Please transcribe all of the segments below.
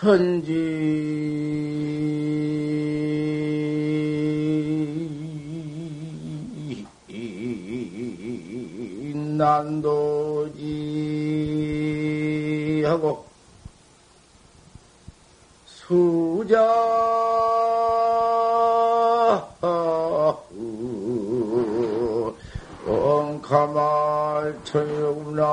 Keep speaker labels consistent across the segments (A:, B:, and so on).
A: 천지. 난도지 하고 수자 가만 천육난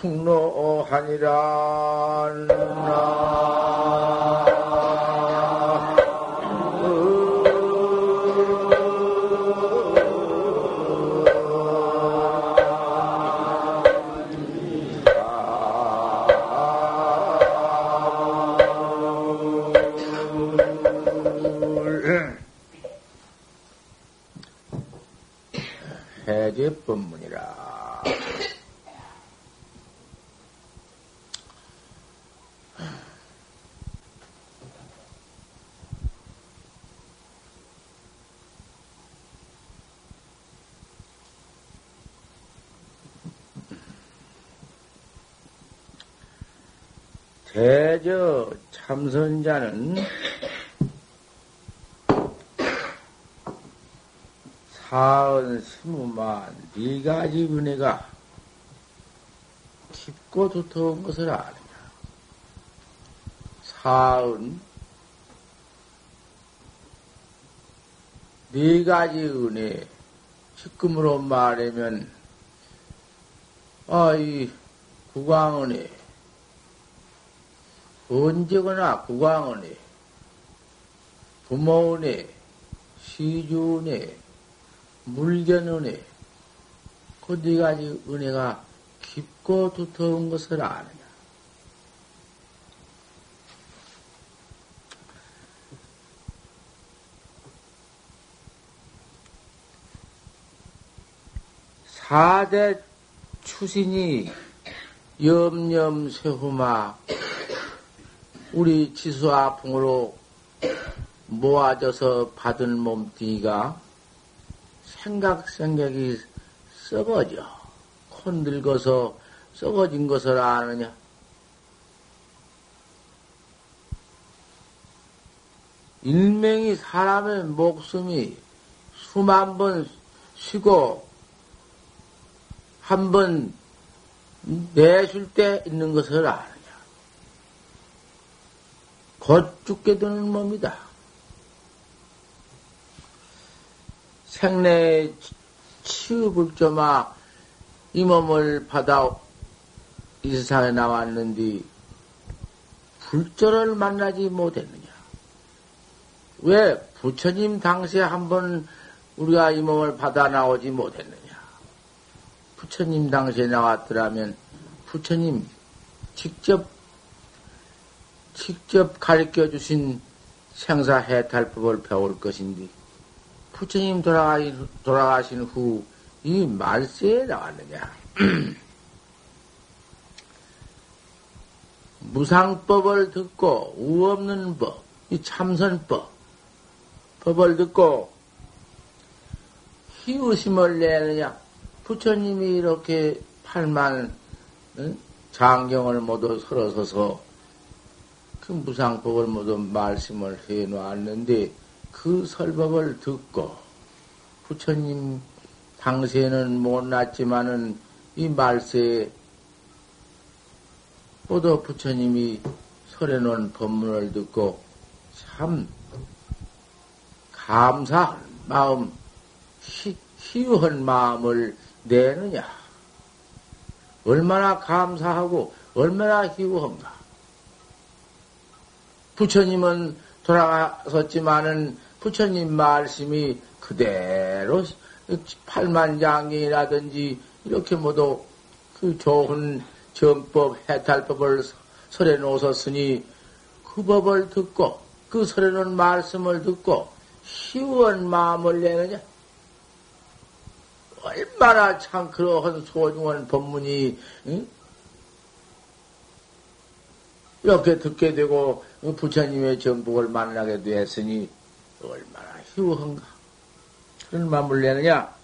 A: 우승로하니라 대저 참선자는 사은 스무만 네 가지 은혜가 깊고 두터운 것을 아느냐. 사은 네 가지 은혜, 지금으로 말하면, 아, 이 구광은혜, 언제거나 구광은혜, 부모은혜, 시주은혜, 물견은혜, 그네 가지 은혜가 깊고 두터운 것을 아느냐. 사대 추신이 염염쇠후마 우리 지수아풍으로 모아져서 받은 몸뚱이가 생각, 생각이 썩어져. 콘 늙어서 썩어진 것을 아느냐? 일명이 사람의 목숨이 수만 번 쉬고 한 번 내쉴 때 있는 것을 아느냐? 곧 죽게 되는 몸이다. 생내 치읍을 점아 이 몸을 받아 이 세상에 나왔는데 불절을 만나지 못했느냐? 왜 부처님 당시에 한번 우리가 이 몸을 받아 나오지 못했느냐? 부처님 당시에 나왔더라면 부처님 직접 직접 가르쳐 주신 생사 해탈법을 배울 것인데 부처님 돌아가신, 돌아가신 후 이 말세에 나왔느냐? 무상법을 듣고 우 없는 법, 이 참선법, 법을 듣고 희의심을 내느냐? 부처님이 이렇게 팔만 장경을 모두 설어서서 그 무상법을 모두 말씀을 해 놓았는데 그 설법을 듣고 부처님 당시에는 못 났지만은 이 말세에 모두 부처님이 설해 놓은 법문을 듣고 참 감사한 마음, 희, 희유한 마음을 내느냐? 얼마나 감사하고 얼마나 희유한가? 부처님은 돌아가셨지만은 부처님 말씀이 그대로 팔만장이라든지 이렇게 모두 그 좋은 정법, 해탈법을 설해 놓으셨으니 그 법을 듣고 그 설해 놓은 말씀을 듣고 희원 마음을 내느냐? 얼마나 참 그러한 소중한 법문이 응? 이렇게 듣게 되고 부처님의 정복을 만나게 되었으니 얼마나 희우한가. 그런 마음을 내느냐?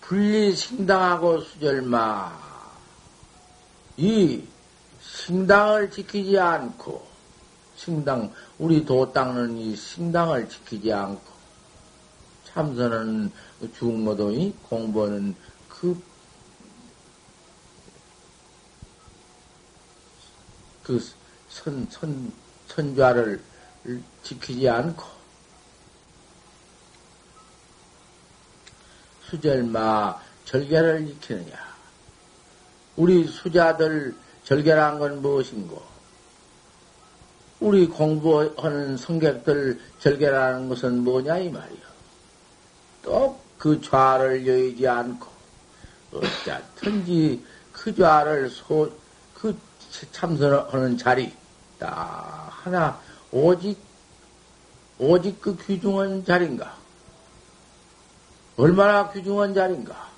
A: 분리 신당하고 수절마. 이 신당을 지키지 않고 신당 우리 도 닦는 이 신당을 지키지 않고 참선은 중모도이 공부하는 그, 그 선, 선, 선좌를 지키지 않고 수절마 절개를 지키느냐. 우리 수자들 절개란 건 무엇인고? 우리 공부하는 성객들 절개라는 것은 뭐냐 이 말이요. 또 그 좌를 여의지 않고 어쨌든지 그 좌를 소, 그 참선하는 자리 딱 하나 오직 오직 그 귀중한 자리인가? 얼마나 귀중한 자리인가?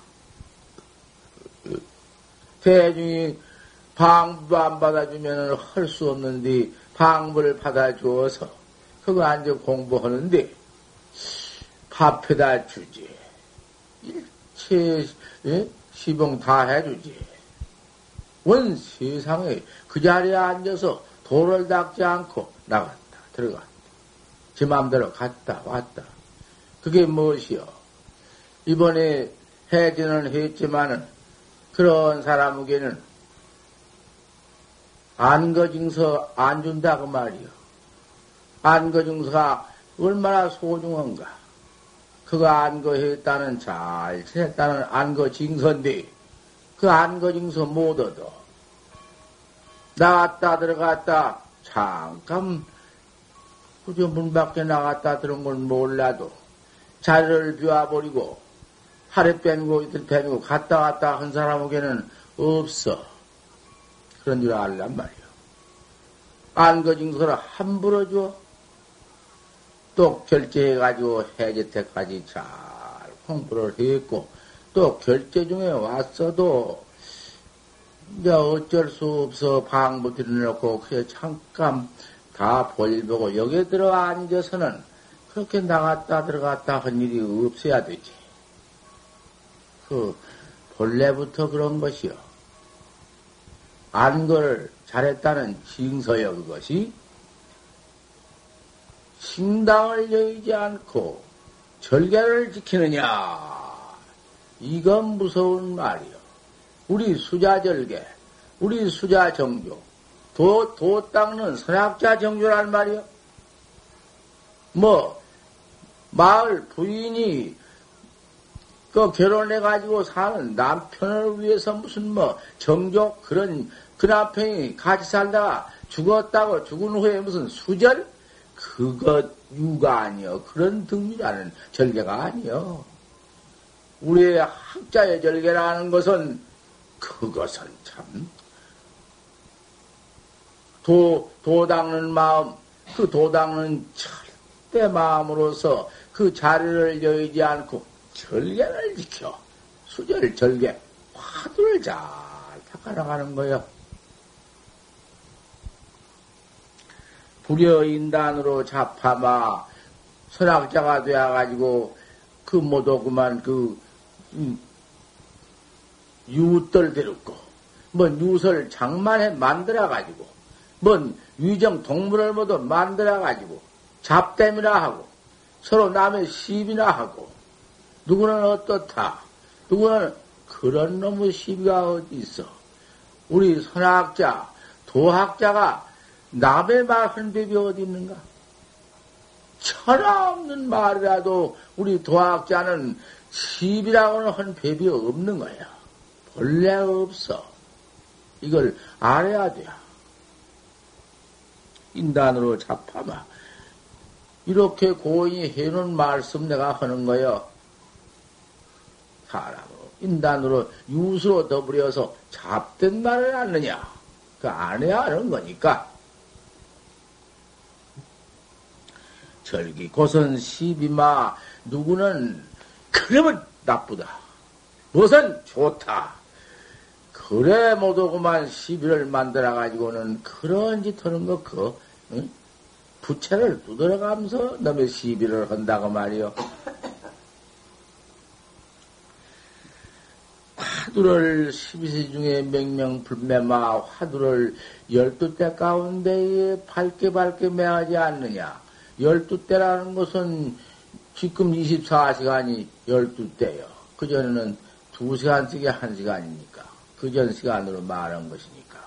A: 대중이 방부 안 받아주면 할 수 없는데 방부를 받아주어서 그거 앉아 공부하는데 밥해다 주지. 일체 예? 시봉 다 해주지. 원 세상에 그 자리에 앉아서 돌을 닦지 않고 나갔다 들어갔다. 제 마음대로 갔다 왔다. 그게 무엇이요? 이번에 해지는 했지만은 그런 사람에게는 안거징서 안 준다고 말이요. 안거징서가 얼마나 소중한가. 그거 안거했다는 잘 했다는 안거징서인데 그 안거징서 못 얻어. 나갔다 들어갔다 잠깐 그저 문 밖에 나갔다 들은 건 몰라도 자리를 비워버리고 하루 빼고 이틀 빼고 갔다 갔다 한 사람에게는 없어. 그런 줄 알란 말이요. 안거징서를 함부로 줘. 또 결제해가지고 해제 때까지 잘 공부를 했고, 또 결제 중에 왔어도, 이제 어쩔 수 없어 방부 들여놓고, 그래 잠깐 다 볼보고, 여기에 들어 앉아서는 그렇게 나갔다 들어갔다 한 일이 없어야 되지. 그, 본래부터 그런 것이요. 안걸 잘했다는 징서여, 그것이. 신당을 여의지 않고 절개를 지키느냐. 이건 무서운 말이요. 우리 수자 절개, 우리 수자 정조, 도, 도 닦는 선학자 정조란 말이요. 뭐, 마을 부인이 그 결혼해가지고 사는 남편을 위해서 무슨 뭐 정조 그런 그 남편이 같이 살다가 죽었다고 죽은 후에 무슨 수절? 그것 유가 아니여. 그런 등이라는 절개가 아니여. 우리의 학자의 절개라는 것은 그것은 참 도, 도 닦는 마음, 그도 닦는 절대 마음으로서 그 자리를 여의지 않고 절개를 지켜. 수절 절개. 화두를 잘 닦아나가는 거예요. 불여인단으로 잡아마 선학자가 되어가지고 그 모두 그만 그 음, 유들 데렸고 뭐 유설 장만해 만들어가지고 뭔 위정 동물을 모두 만들어가지고 잡담이나 하고 서로 남의 시비나 하고 누구는 어떻다 누구는 그런 놈의 시비가 어디 있어 우리 선학자 도학자가 남의 말하는 법이 어디 있는가? 천하 없는 말이라도 우리 도학자는 시비라고는 한 법이 없는 거야. 본래 없어. 이걸 알아야 돼. 인단으로 잡아봐. 이렇게 고인이 해놓은 말씀 내가 하는 거요. 사람으로, 인단으로, 유수로 더불여서 잡된 말을 않느냐. 그 안 해야 하는 거니까. 절기 고선 시비마 누구는 그러면 나쁘다. 무슨 좋다. 그래 못오고만 시비를 만들어 가지고는 그런 짓 하는 거 그, 응? 부채를 두드려가면서 너의 시비를 한다고 말이요. 화두를 12세 중에 명명불매마 화두를 열두 때 가운데에 밝게 밝게 매하지 않느냐. 열두 때라는 것은 지금 24시간이 열두 때요. 그전에는 두 시간씩이 한 시간이니까. 그전 시간으로 말한 것이니까.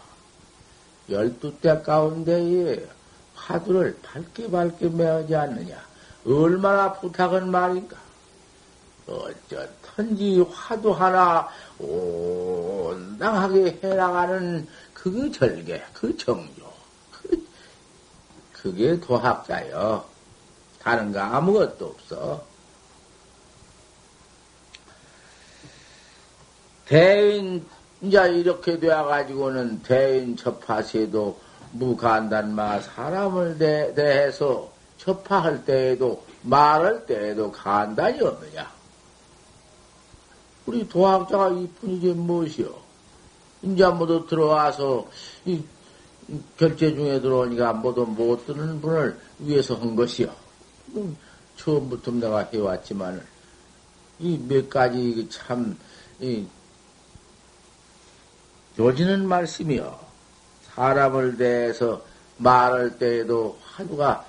A: 열두 때 가운데에 화두를 밝게 밝게 매하지 않느냐. 얼마나 부탁은 말인가. 어쩌든지 화두 하나 온당하게 해나가는 그 절개, 그 정조, 그, 그게 도학자요. 다른 거 아무것도 없어. 대인, 이제 이렇게 되어가지고는 대인 접하시에도 무간단마 사람을 대, 대해서 접하할 때에도 말할 때에도 간단이 없느냐? 우리 도학자가 이뿐 이게 무엇이요? 이제 모두 들어와서 이 결제 중에 들어오니까 모두 못 듣는 분을 위해서 한 것이요. 처음부터 내가 해왔지만 이 몇 가지 참 이, 요지는 말씀이요. 사람을 대해서 말할 때에도 하루가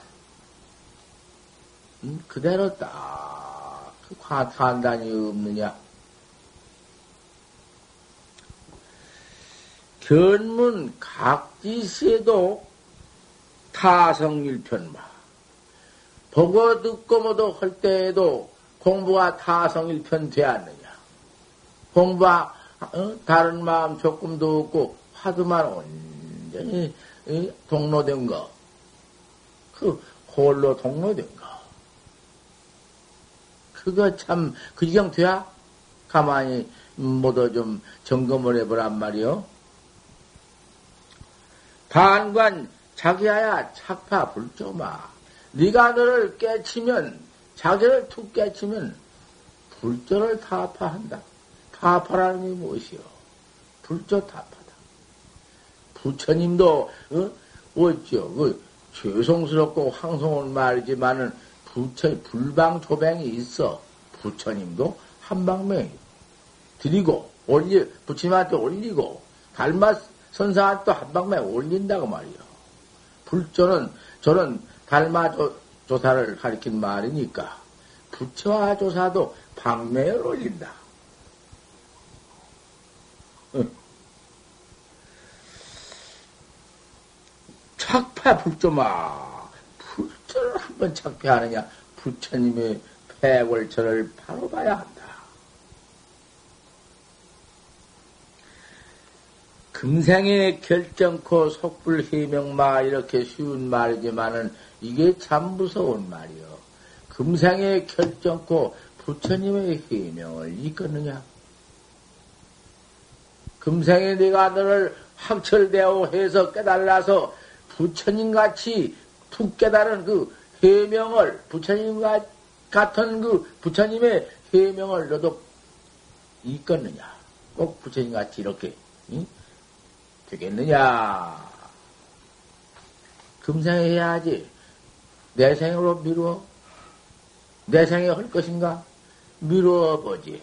A: 음, 그대로 딱그 판단이 없느냐. 견문 각지시에도 타성일편마. 보고 듣고 모두 할 때에도 공부가 타성일편 되었느냐. 공부가 어? 다른 마음 조금도 없고 화두만 온전히 동로된 거. 그 홀로 동로된 거. 그거 참, 그 지경 돼야? 가만히 모두 좀 점검을 해보란 말이요. 반관 자기야야 착파 불조마. 네가 너를 깨치면 자기를 툭 깨치면 불조를 타파한다. 타파라는 게 무엇이요? 불조 타파다. 부처님도 어? 어찌요? 그 죄송스럽고 황송한 말이지만은 부처 불방조뱅이 있어. 부처님도 한방맹 드리고 올리 부처님한테 올리고 닮았 선사한 또한 방에 올린다고 말이요. 불조는 저는 달마 조사를 가리킨 말이니까 부처와 조사도 방매를 올린다. 착패 불조마 불조를 한번 착패하느냐 부처님의 패월처를 바로 봐야 한다. 금생에 결정코 속불해명마 이렇게 쉬운 말이지만은 이게 참 무서운 말이요. 금생에 결정코 부처님의 해명을 이끄느냐? 금생에 네가 너를 확철대오 해서 깨달아서 부처님 같이 툭 깨달은 그 해명을 부처님 같은 그 부처님의 해명을 너도 이끌느냐? 꼭 부처님 같이 이렇게 응? 되겠느냐? 금생에 해야지. 내 생으로 미루어? 내 생에 할 것인가? 미루어 보지.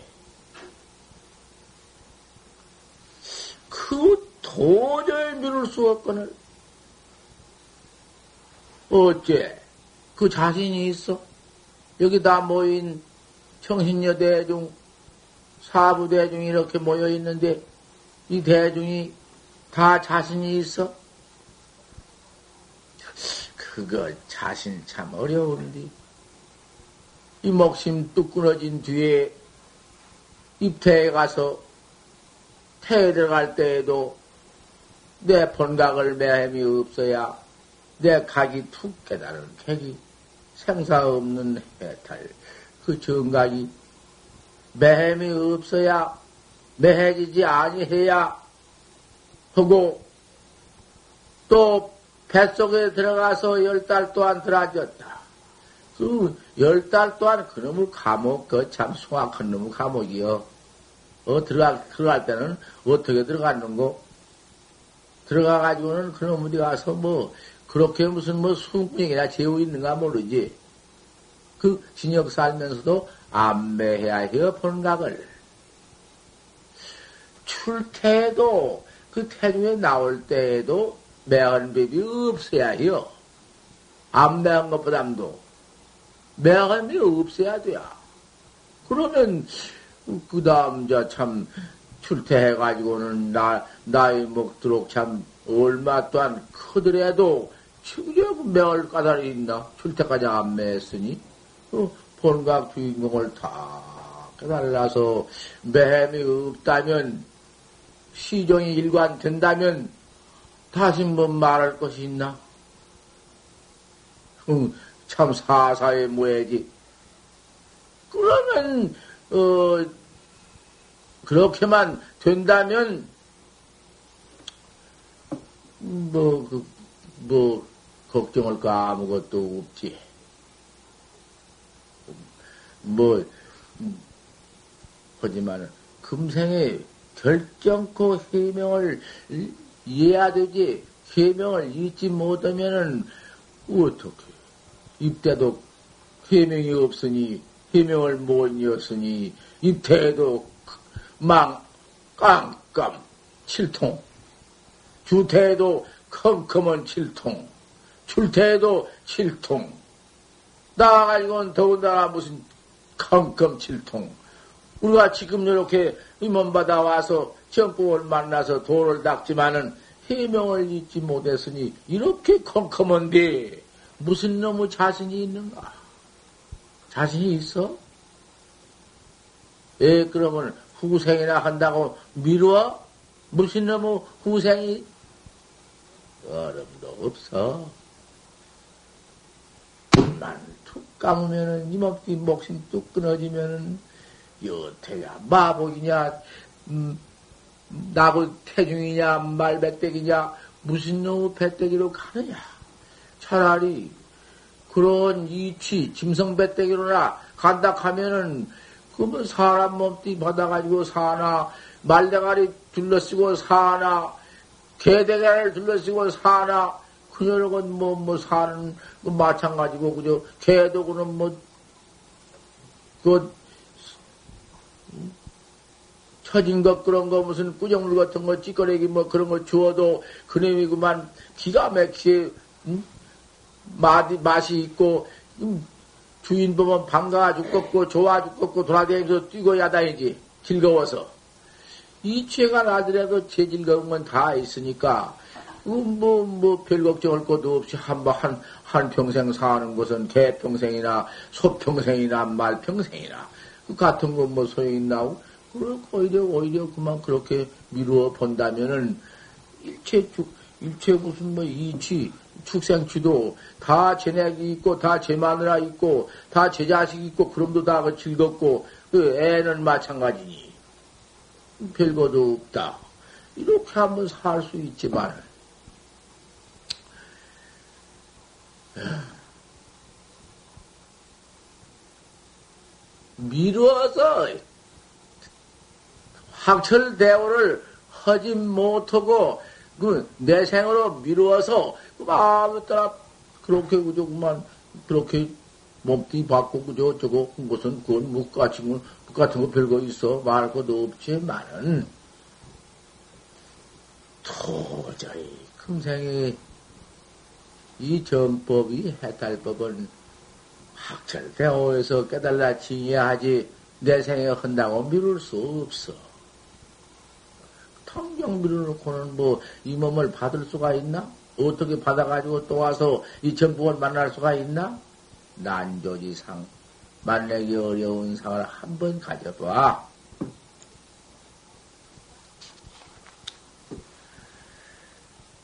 A: 그 도저히 미룰 수 없거늘. 어째? 그 자신이 있어? 여기 다 모인 청신여 대중, 사부 대중이 이렇게 모여 있는데, 이 대중이 다 자신이 있어? 그거 자신 참 어려운데. 이 목심 뚝 끊어진 뒤에 입태에 가서 태에 들어갈 때에도 내 본각을 매햄이 없어야 내 각이 툭 깨달은 객이 생사 없는 해탈 그 정각이 매햄이 없어야 매해지지 아니해야 하고 또 뱃속에 들어가서 열 달 동안 들어앉았다. 그 열 달 동안 그놈의 감옥, 그 참 숭악한 놈의 감옥이요. 어, 들어가, 들어갈 때는 어떻게 들어갔는고? 들어가가지고는 그놈 어디 가서 뭐, 그렇게 무슨 뭐 수군이나 재우 있는가 모르지. 그 진역 살면서도 안매해야 해요, 본각을. 출퇴도 그 태중에 나올 때에도 매한 법이 없어야 해요. 안 매한 것보담도 매한이 없어야 돼요. 그러면 그 다음 저 참 출퇴해가지고는 나 나이 먹도록 참 얼마 동안 크더라도 지금 매할 까다리 있나 출퇴까지 안 매했으니 그 본각 주인공을 다 깨달아서 매햄이 없다면 시종이 일관 된다면 다시 뭐 말할 것이 있나? 응, 참 사사의 무해지. 그러면 어 그렇게만 된다면 뭐그뭐 그, 뭐, 걱정할 거 아무것도 없지. 뭐 하지만 금생에 결정코 해명을 이해야 되지. 해명을 잊지 못하면은 어떻게 입대도 해명이 없으니 해명을 못 이었으니 입대에도 망 깜깜 칠통. 주태에도 컴컴한 칠통. 출태에도 칠통. 나가지고는 더군다나 무슨 컴컴 칠통. 우리가 지금 이렇게 임원받아 와서 정법을 만나서 도를 닦지만은 해명을 잊지 못했으니 이렇게 컴컴한데 무슨 놈의 자신이 있는가? 자신이 있어? 예, 그러면 후생이나 한다고 미루어? 무슨 놈의 후생이? 어름도 없어. 난툭 감으면은 이몸띠 목심 뚝 끊어지면은 여태야 마복이냐 음, 나고 태중이냐 말배때기냐 무슨 놈의 배때기로 가느냐. 차라리 그런 이치 짐승배때기로나 간다 하면은 그뭐 사람 몸띠 받아가지고 사나 말대가리 둘러쓰고 사나 개대가리를 둘러쓰고 사나 그녀는 뭐, 뭐 사는 그 마찬가지고 그저 개도 그는 뭐그 처진 것 그런 거 무슨 꾸정물 같은 거 찌꺼내기 뭐 그런 거 주어도 그놈이 그만 기가 막히게 음? 맛이, 맛이 있고 음, 주인 보면 반가워 죽겠고 좋아 죽겠고 돌아다니면서 뛰고 야다니지. 즐거워서. 이 죄가 나더라도 제 즐거운 건 다 있으니까 음, 뭐, 뭐, 별 걱정할 것도 없이 한, 한, 한 평생 사는 것은 개 평생이나 소 평생이나 말 평생이나. 그 같은 거뭐 소용이 나고 오히려, 오히려 그만 그렇게 미루어 본다면은 일체 축, 일체 무슨 뭐 이치, 축생취도 다 제내기 있고, 다 제 마누라 있고, 다 제 자식 있고, 그럼도 다 그 즐겁고, 그 애는 마찬가지니. 별거도 없다. 이렇게 한번 살 수 있지만, 미루어서 학철 대오를 하지 못하고 그 내생으로 미루어서 그마음 따라 그렇게 그저 그만 그렇게 몸뚱이 받고 그저 어쩌고 한 것은 그건 묵 같은 거, 묵 같은 거 별거 있어 말 것도 없지만은 도저히 금생에 이 전법이 해탈법은 학철 대오에서 깨달라 징해하지 내생에 한다고 미룰 수 없어. 성경 밀어놓고는 뭐 이 몸을 받을 수가 있나? 어떻게 받아가지고 또 와서 이 전복을 만날 수가 있나? 난조지상, 만나기 어려운 상을 한 번 가져봐.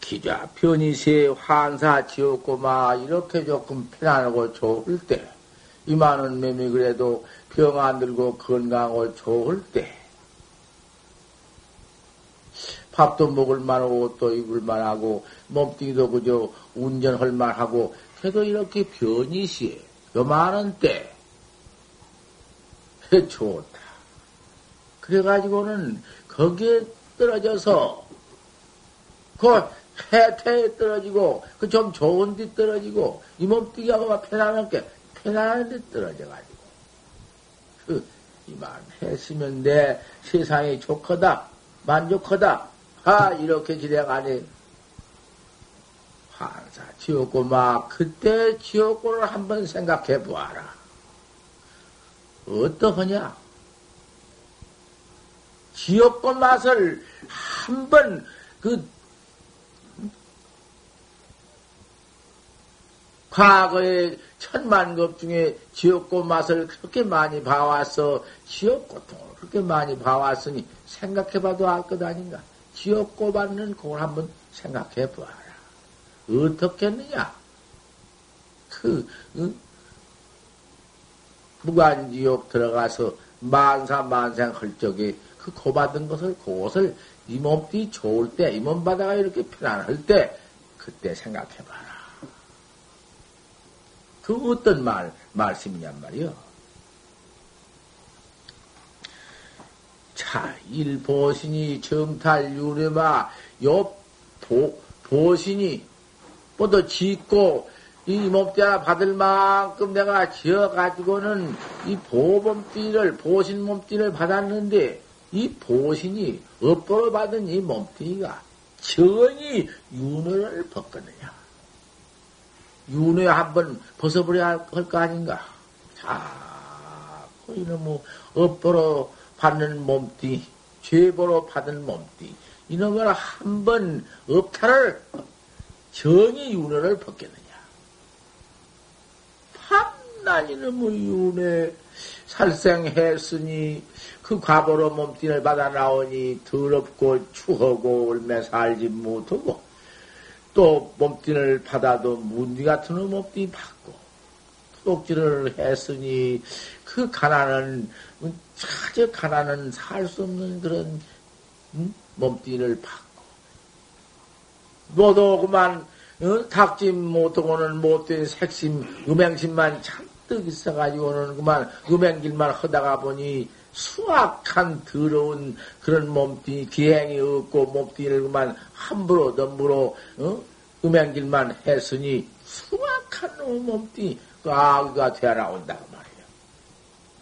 A: 기좌 편의세 환사 지었고마 이렇게 조금 편안하고 좋을 때 이만한 매미 그래도 병 안 들고 건강하고 좋을 때 밥도 먹을 만하고 옷도 입을 만하고 몸뚱이도 그저 운전할 만하고 그래도 이렇게 변이시에. 요만한 때. 좋다. 그래가지고는 거기에 떨어져서 그 해태에 떨어지고 그 좀 좋은 데 떨어지고 이 몸뚱이하고 편안하게 편안한 데 떨어져가지고. 그 이만 했으면 내 세상이 좋거다 만족하다 아 이렇게 지내가니 환사 지옥고 막 그때 지옥고를 한번 생각해 보아라 어떠하냐 지옥고 맛을 한번 그 과거에 천만 급 중에 지옥고 맛을 그렇게 많이 봐왔어. 지옥 고통을 그렇게 많이 봐왔으니 생각해봐도 알 것 아닌가. 지옥고 받는 그걸 한번 생각해 보아라. 어떻겠느냐? 그, 응? 무관지옥 들어가서 만사 만생 할 적에 그 고받은 것을 그것을 이 몸띠 좋을 때, 이 몸바다가 이렇게 편안할 때, 그때 생각해 봐라. 그 어떤 말, 말씀이냔 말이요. 자, 일보신이 정탈 유례마, 요, 보, 보신이, 뭐더 짓고, 이 몸띠나 받을 만큼 내가 지어가지고는 이 보범띠를, 보신 몸띠를 받았는데, 이 보신이 업보로 받은 이 몸띠가 전이 윤을 벗거느냐. 윤회 한번 벗어버려야 할 거 아닌가? 자꾸 이놈의 업보로 받는 몸띠, 죄보로 받은 몸띠, 이놈을 한 번 업타를 정의 윤회를 벗겠느냐. 밤낮 이놈의 윤회 살생했으니 그 과보로 몸띠를 받아 나오니 더럽고 추하고 얼매 살지 못하고 또 몸띠를 받아도 문디 같은 몸띠 받고 토독질을 했으니 그 가난은 차저 가난은 살 수 없는 그런 음? 몸띠를 받고 모두 그만 어? 닥지 못하고는 못된 색심 음행심만 잔뜩 있어가지고는 그만 음행길만 하다가 보니 수악한 더러운 그런 몸뚱이 기행이 없고 몸뚱이를 그만 함부로 덤부로 어? 음행길만 했으니 수악한 몸뚱이 아기가 되어 나온다 그 말이에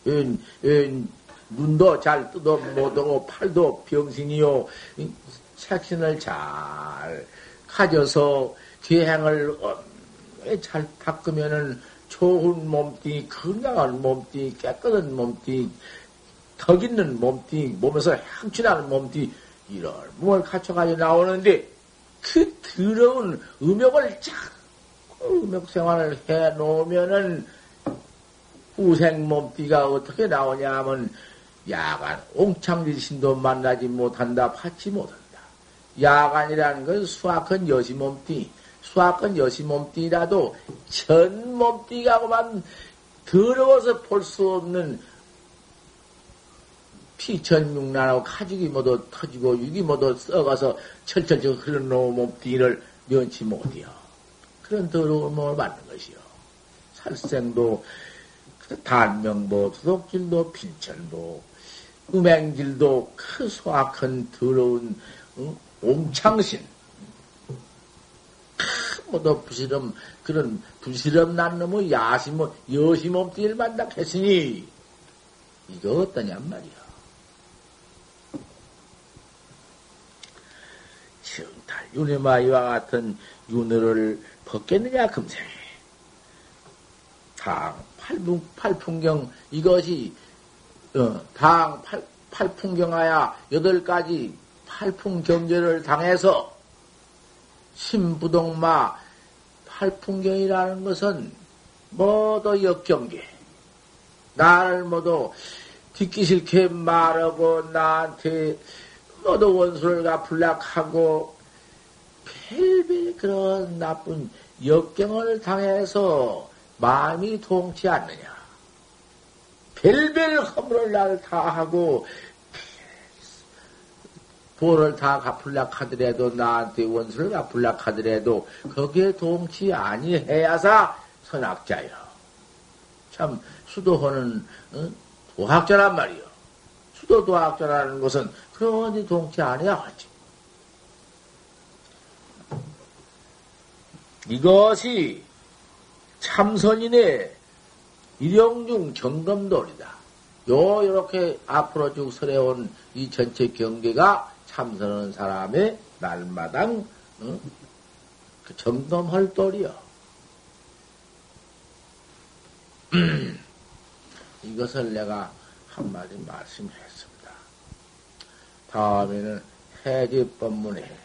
A: 요. 은, 은, 눈도 잘 뜯어 못하고 팔도 병신이요 색신을 잘 가져서 기행을 잘 닦으면은 좋은 몸뚱이, 건강한 몸뚱이, 깨끗한 몸뚱이, 턱 있는 몸띠, 몸에서 향취나는 몸띠, 이런 몸을 갖춰가지고 나오는데, 그 더러운 음욕을 자꾸 음욕 생활을 해 놓으면은, 후생 몸띠가 어떻게 나오냐 하면, 야간, 옹창지신도 만나지 못한다, 받지 못한다. 야간이라는 건 수학은 여시 몸띠, 수학은 여시 몸띠라도 전 몸띠가만 더러워서 볼 수 없는 피천육난하고 가죽이 모두 터지고 육이 모두 썩어서 철철철 흘러놓은 몸뚱이를 면치 못해요. 그런 더러운 몸을 받는 것이요. 살생도, 단명도, 수독질도, 빈천도, 음행질도, 그 소악한 더러운 응? 옹창신, 모두 부실험, 그런 부실험 난 놈의 야심, 여심 몸뚱이를 만나 했으니, 이거 어떠냔 말이야. 윤회마 이와 같은 윤회를 벗겠느냐 금생에 당 팔풍, 팔풍경 이것이 어, 당 팔, 팔풍경하야 여덟 가지 팔풍경제를 당해서 신부동마 팔풍경이라는 것은 모두 역경계. 나를 모두 듣기 싫게 말하고 나한테 모두 원수를 갚으려고 하고 별별 그런 나쁜 역경을 당해서 마음이 동치 않느냐. 별별 허물을 날 다 하고 돈을 다 갚을라 하더라도 나한테 원수를 갚을라 하더라도 거기에 동치 아니해야사 선악자요. 참 수도하는 어? 도학자란 말이요. 수도 도학자라는 것은 데 동치 아니야 하지. 이것이 참선인의 일용중 점검돌이다. 요, 요렇게 앞으로 쭉 설해온 이 전체 경계가 참선하는 사람의 날마당, 어? 그 점검할 돌이요. 이것을 내가 한마디 말씀했습니다. 다음에는 해지법문에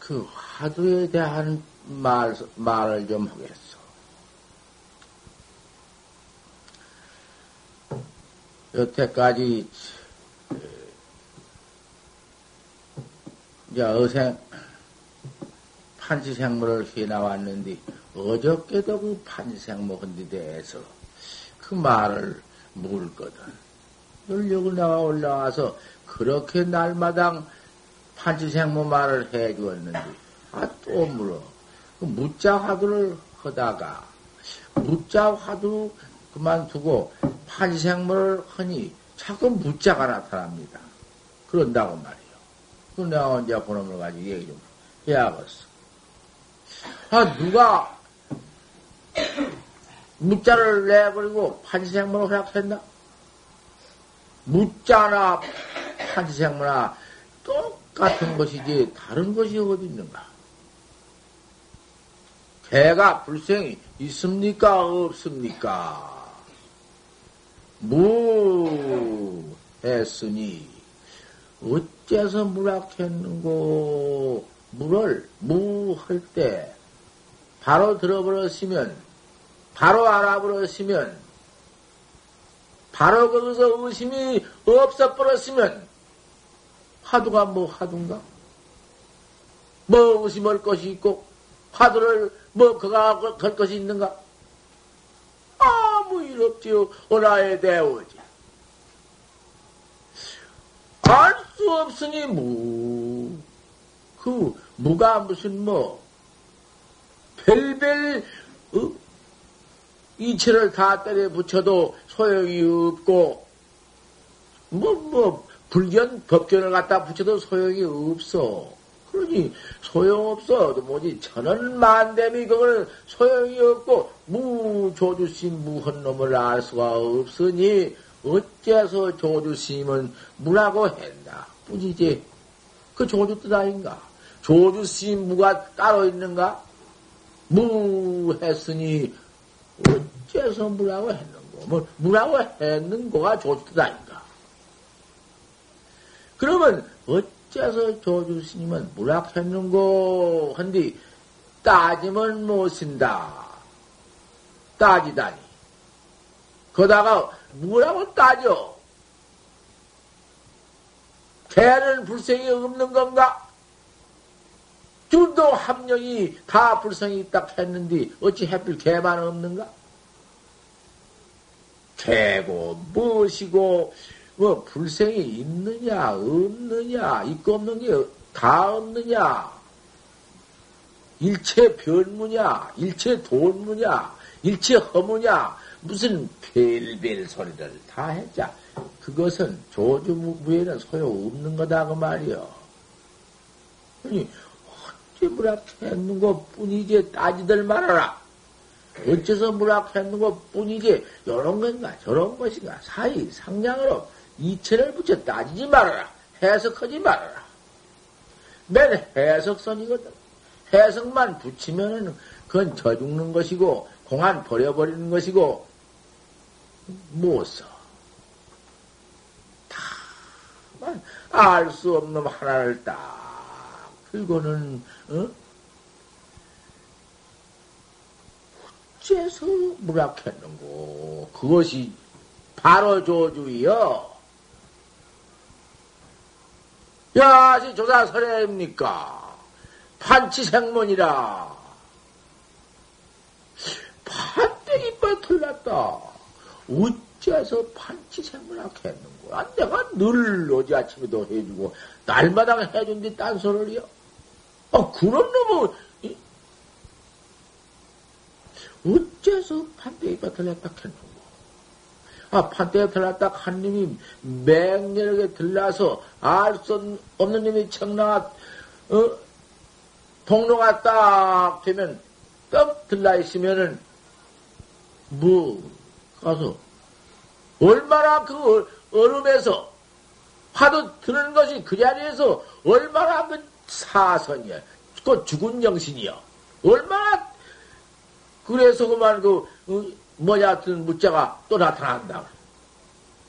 A: 그 화두에 대한 말, 말을 좀 하겠어. 여태까지, 이제 어생, 판치생물을 해 나왔는데, 어저께도 그 판치생물 헌데 대해서 그 말을 물거든. 연력을 나와 올라와서 그렇게 날마당 판치생모 말을 해 주었는데, 아, 또 물어. 그 무자 화두를 하다가, 무자 화두 그만두고 판치생모를 하니 자꾸 무자가 나타납니다. 그런다고 말이요. 그 내가 언제 그놈을 가지고 얘기 좀 해야겠어. 아, 누가 무자를 내버리고 판치생모를 허락했나? 무자나 판치생모나 또 같은 것이지 다른 것이 어디 있는가? 개가 불생이 있습니까? 없습니까? 무 했으니 어째서 물악했는고 물을 무할 때 바로 들어버렸으면 바로 알아버렸으면 바로 거기서 의심이 없어버렸으면 화두가 뭐 화두인가? 뭐 의심할 것이 있고, 화두를 뭐 그가 걸 것이 있는가? 아무 일 없지요. 은하에 대오지. 알 수 없으니 무. 그 무가 무슨 뭐 별별 어? 이체를 다 때려 붙여도 소용이 없고 뭐뭐 뭐, 불견, 법견을 갖다 붙여도 소용이 없어. 그러니 소용없어. 뭐지, 천원 만대미 그거는 소용이 없고, 무 조주심 무헌 놈을 알 수가 없으니, 어째서 조주심은 무라고 했나? 뿐이지. 그 조주 뜻 아닌가? 조주심 무가 따로 있는가? 무 했으니, 어째서 무라고 했는고? 뭐, 무라고 했는거가 조주 뜻 아닌가? 그러면 어째 서 조주 스님은 무락했는고 한디 따지면 못쓴다. 따지다니. 거다가 뭐라고 따져? 개는 불생이 없는 건가? 줄도 함령이 다 불성이 있다 했는데 어찌 해필 개만 없는가? 개고 무엇이고 뭐 불생이 있느냐 없느냐 있고 없는 게 다 없느냐 일체 변무냐 일체 돈무냐 일체 허무냐 무슨 별별 소리를 다 했자 그것은 조주무에는 소용없는 거다 그 말이요. 아니 어찌 무락했는 것 뿐이지 따지들 말아라. 어째서 무락했는 것 뿐이지 이런 건가 저런 것인가 사이 상냥으로 이체를 붙여 따지지 말아라. 해석하지 말아라. 맨 해석선이거든. 해석만 붙이면은 그건 저 죽는 것이고, 공안 버려버리는 것이고, 못 써. 다만, 알 수 없는 하나를 딱, 그리고는, 어? 어째서 무락했는고. 그것이 바로 조주이여. 야시 조사설해입니까? 판치생문이라. 판때기 빠틀났다. 어째서 판치생문하게 했는 거야? 내가 늘 어제 아침에도 해주고, 날마다 해준 뒤 딴소리야? 아, 그런 놈은, 어째서 판때기 빠틀났다 했는 거야? 아, 판때에 들어갔다 한 놈이 맹렬하게 들라서 알 수 없는 놈이 청나가, 어, 동로가 딱 되면 떡 들라 있으면은, 뭐, 가서, 얼마나 그 얼음에서 화도 드는 것이 그 자리에서 얼마나 그 사선이야. 그 죽은 영신이야. 얼마나, 그래서 그만 그, 어, 뭐냐 같은 무자가 또 나타난다.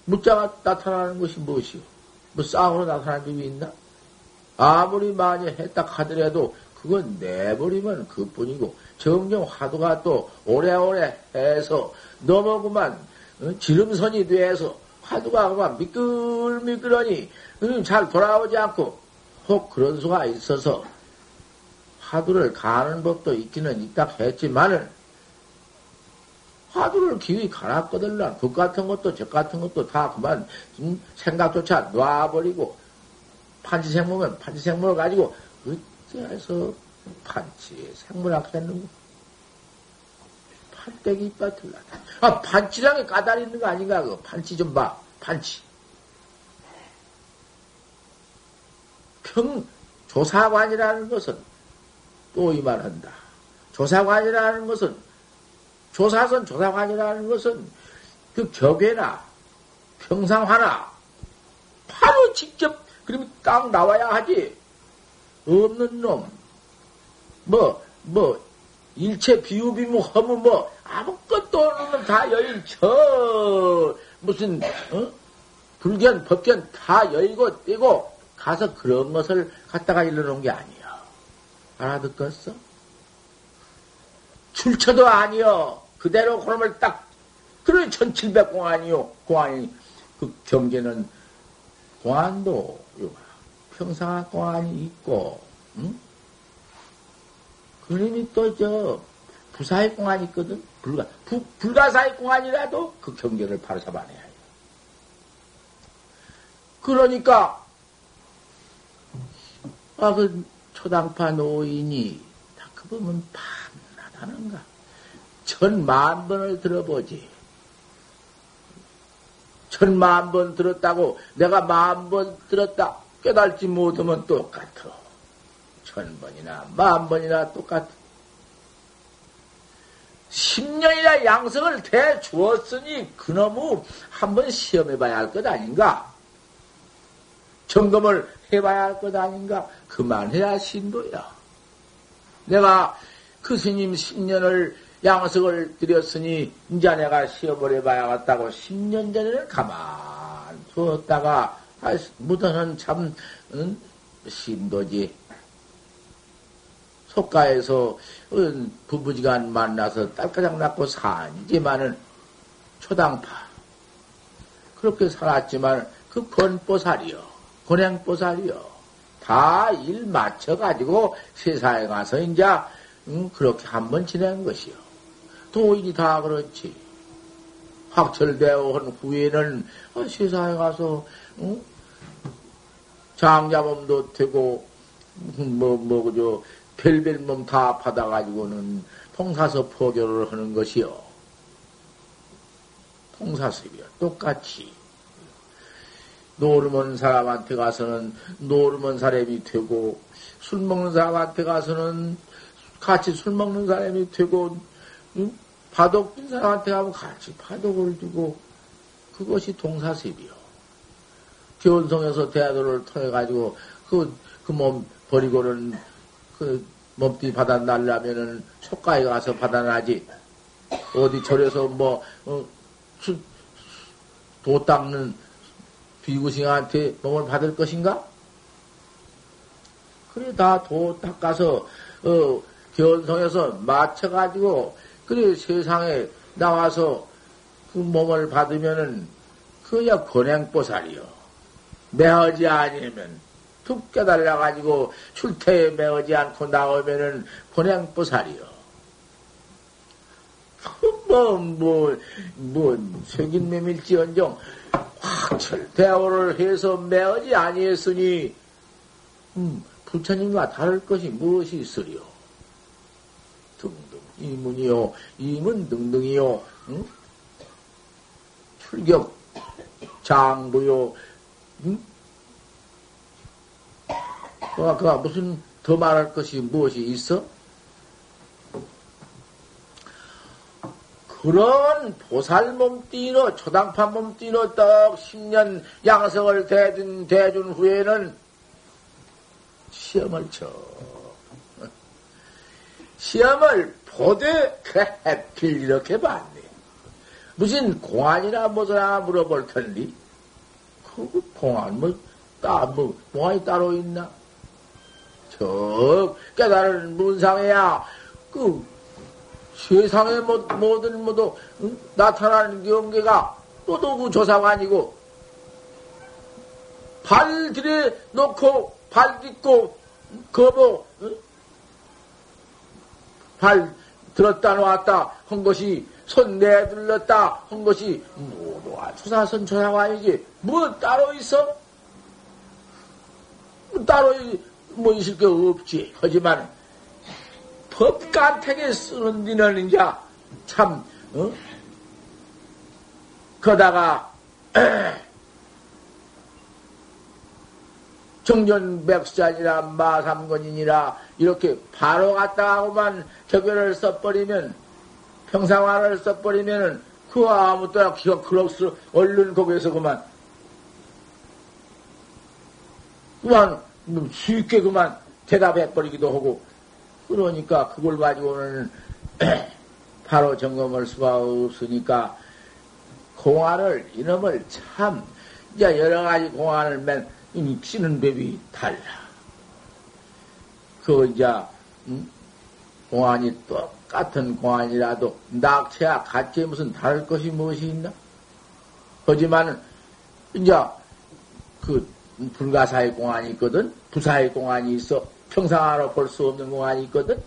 A: 무자가 나타나는 것이 무엇이요? 뭐 쌍으로 나타난 적이 있나? 아무리 많이 했다 하더라도 그건 내버리면 그뿐이고 정정 화두가 또 오래오래 해서 그만 어? 지름선이 돼서 화두가 그만 미끌미끌하니 어, 잘 돌아오지 않고 혹 그런 수가 있어서 화두를 가는 법도 있기는 있다 했지만은 화두를 기위 갈았거들라. 그 같은 것도 저 같은 것도 다 그만 음, 생각조차 놔버리고 판치생물은 판치생물을 가지고 어째서 판치 생물학 했는가? 판때기 이빠틀라다. 아, 판치랑에 까다리 있는 거 아닌가? 그 판치 좀 봐. 판치. 평, 조사관이라는 것은 또 이 말한다. 조사관이라는 것은 조사선 조사관이라는 것은 그 격외나 평상화나 바로 직접 그러면 딱 나와야 하지. 없는 놈, 뭐, 뭐, 일체 비우비무 허무 뭐, 아무것도 없는 놈 다 여인, 저, 무슨, 어? 불견, 법견 다 여의고 떼고 가서 그런 것을 갖다가 일러놓은 게 아니야. 알아듣겠어? 출처도 아니여. 그대로 그놈을 딱, 그래, 1700공안이요. 공안이, 그 경계는, 공안도, 평상화 공안이 있고, 응? 그놈이 또, 저, 부사의 공안이 있거든? 불가, 부, 불가사의 공안이라도 그 경계를 바로 잡아내야 해. 그러니까, 아, 그, 초당파 노인이, 다그 보면 판나다는가. 천만 번을 들어보지. 천만 번 들었다고 내가 만 번 들었다 깨달지 못하면 똑같아. 천 번이나 만 번이나 똑같아. 10년이나 양성을 대 주었으니 그놈의 한번 시험해 봐야 할 것 아닌가? 점검을 해 봐야 할 것 아닌가? 그만해야 신도야. 내가 그 스님 10년을 양석을 드렸으니 이제 내가 시험을 해봐야겠다고 10년 전에는 가만 두었다가 아, 묻어는 참 응? 심도지. 속가에서 부부지간 만나서 딸가장 낳고 산이지만은 초당파 그렇게 살았지만 그 권보살이요 권행보살이요 다 일 맞춰가지고 세상에 가서 이제 응? 그렇게 한번 지낸 것이요. 도인이 다 그렇지. 확철되어 한 후에는 어, 세상에 가서 응? 장자몸도 되고 뭐 뭐 그저 별별 몸 다 받아가지고는 통사서 포교를 하는 것이요. 통사섭이요. 똑같이. 노르먼 사람한테 가서는 노르먼 사람이 되고, 술 먹는 사람한테 가서는 같이 술 먹는 사람이 되고, 응? 파독 낀 사람한테 가면 같이 파독을 주고 그것이 동사습이요. 교원성에서 대화도를 통해 가지고 그 그 몸 버리고는 그 몸띠 받아 날라면은 속가에 가서 받아 나지 어디 절에서 뭐 어, 수, 도 닦는 비구싱한테 몸을 받을 것인가? 그래 다 도 닦아서 어 견성에서 맞춰 가지고 그래 세상에 나와서 그 몸을 받으면은 그야 권행보살이요. 매하지 아니면 툭 깨달아가지고 출퇴에 매어지 않고 나오면은 본행보살이요. 뭐, 뭐, 뭐, 생긴 맴일지언정 확철 대오를 해서 매어지 아니했으니, 음, 부처님과 다를 것이 무엇이 있으리요? 이문이요, 이문 등등이요, 응? 출격, 장부요, 응? 그가, 그가 무슨 더 말할 것이 무엇이 있어? 그런 보살 몸띠로, 초당판 몸띠로 떡 10년 양성을 대준, 대준 후에는 시험을 쳐. 시험을 보되, 그래, 해필 이렇게 봤네. 무슨 공안이나 뭐더나 물어볼 텐데, 그 공안, 뭐, 따, 뭐, 공안이 따로 있나? 저 깨달은 문상에야 그 세상의 모든 모두 응? 나타나는 경계가 또도구 조사가 아니고 발 들에 놓고 발 딛고 거보 응? 발 들었다 놓았다 한 것이 손 내둘렀다 한 것이 모두가 수사선 조사가 아니지 뭐 따로 있어? 뭐 따로 뭐 있을 게 없지. 하지만 법간택에 쓰는 데는 이제 참, 어? 거다가 정전 백수자니라 마삼건이니라 이렇게 바로 갔다 하고만 격연을 써버리면 평상화를 써버리면은 그 아무 때나 기가 그럭스 얼른 거기에서 그만. 그만 쉽게 그만 대답해버리기도 하고, 그러니까 그걸 가지고는 바로 점검할 수가 없으니까, 공안을, 이놈을 참, 이제 여러 가지 공안을 맨, 치는 법이 달라. 그, 이제, 음? 공안이 똑같은 공안이라도, 낙체와 같이 무슨 다를 것이 무엇이 있나? 하지만, 이제, 그, 불가사의 공안이 있거든, 부사의 공안이 있어, 평상하로 볼수 없는 공안이 있거든.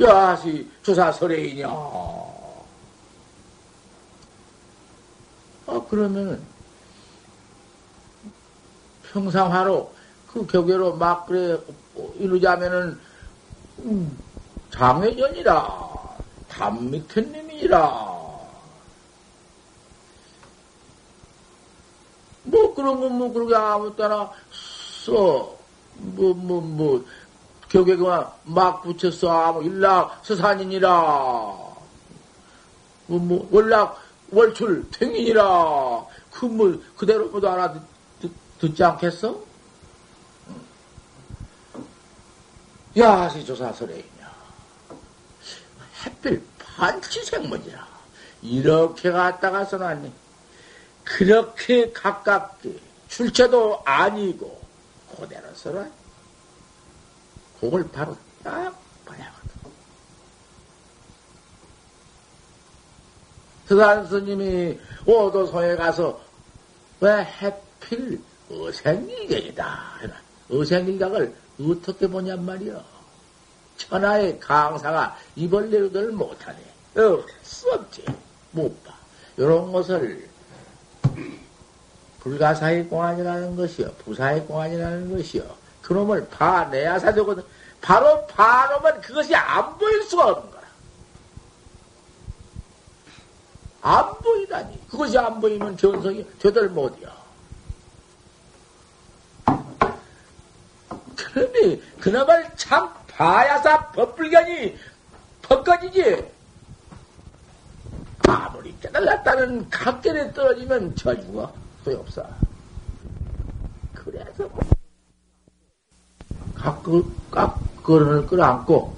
A: 야시 조사설레이냐. 아, 그러면은, 평상화로, 그 격외로 막 그래, 이루자면은, 음, 장애전이라, 담 밑에 님이라. 뭐 그런 건 뭐 그렇게 아무 때나 써. 뭐, 뭐, 뭐, 격에 그만 막 붙였어. 아무 일락 서산이니라. 뭐, 뭐, 월락 월출 탱이니라. 그 뭐, 그대로 뭐도 알아 듣, 지 않겠어? 야, 시 조사설에이냐. 햇빛 반치생문이라. 이렇게 갔다가 써놨니? 그렇게 가깝게 출처도 아니고 그대로 서라. 그걸 바로 딱 봐야거든. 서산 스님이 오도소에 가서 왜 해필 어생일경이다. 어생일경을 어떻게 보냔 말이여. 천하의 강사가 이벌레로들 못하네. 어, 수 없지. 못 봐. 요런 것을 불가사의 공안이라는 것이요. 부사의 공안이라는 것이요. 그놈을 봐내야 사되거든. 바로 봐놓으면 그것이 안 보일 수가 없는 거라. 안 보이다니. 그것이 안 보이면 견성이 되들 못이요. 그러니 그놈을 참 봐야사 법불견이 벗겨지지. 아무리 깨달았다는 각견에 떨어지면 저 죽어. 소용없어. 그래서 각그, 각그릇을 끌어안고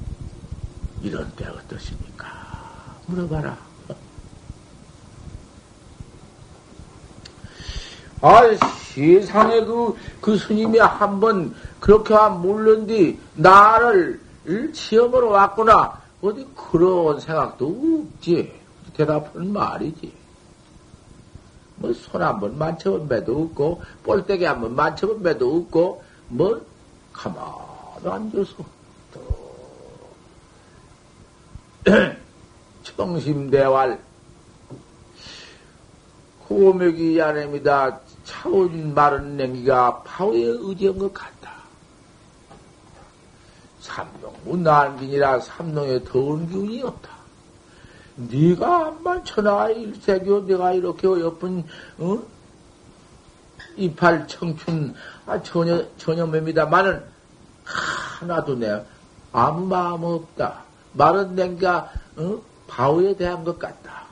A: 이런 때 어떠십니까? 물어봐라. 아, 세상에 그, 그 스님이 한 번 그렇게 물른뒤 나를 시험으로 왔구나. 어디 그런 생각도 없지. 대답하는 말이지. 뭐 손 한 번 만져본 배도 없고 볼때기 한 번 만져본 배도 없고 뭐 가만히 앉아서 또 청심대활 고맥이 아닙니다. 차운 마른 냉기가 파워에 의지한 것 같다. 삼동무 난긴이라 삼동에 더운 기운이 없다. 네가 한번 천하 일세교 내가 이렇게 예쁜 어? 이팔 청춘 아 전혀 전혀 맵니다만은 하나도 내 아무 마음 없다. 마른 냉가 어? 바우에 대한 것 같다.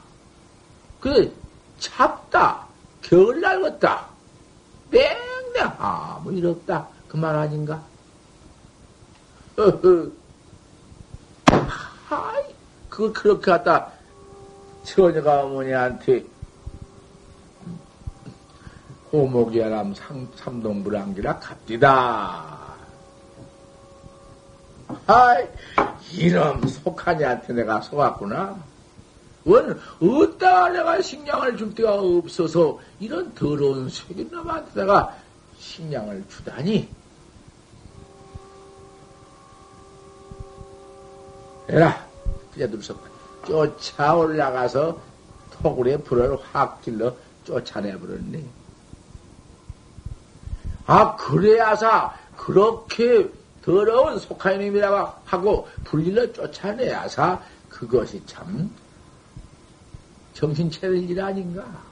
A: 그래 찹다. 겨울 날겠다. 뺑뺑 아무 일 없다. 그말 아닌가? 어허. 하이 그걸 그렇게 갖다 처녀가 어머니한테 호목이야람 삼동불안기라 갑디다. 아이, 이놈 속하니한테 내가 속았구나. 원, 어디다 내가 식량을 줄 데가 없어서 이런 더러운 새끼놈한테 내가 식량을 주다니. 에라, 그자들서 쫓아 올라가서 토굴에 불을 확 길러 쫓아내버렸네. 아, 그래야사, 그렇게 더러운 속하이님이라고 하고 불릴러 쫓아내야사, 그것이 참 정신 차릴 일 아닌가?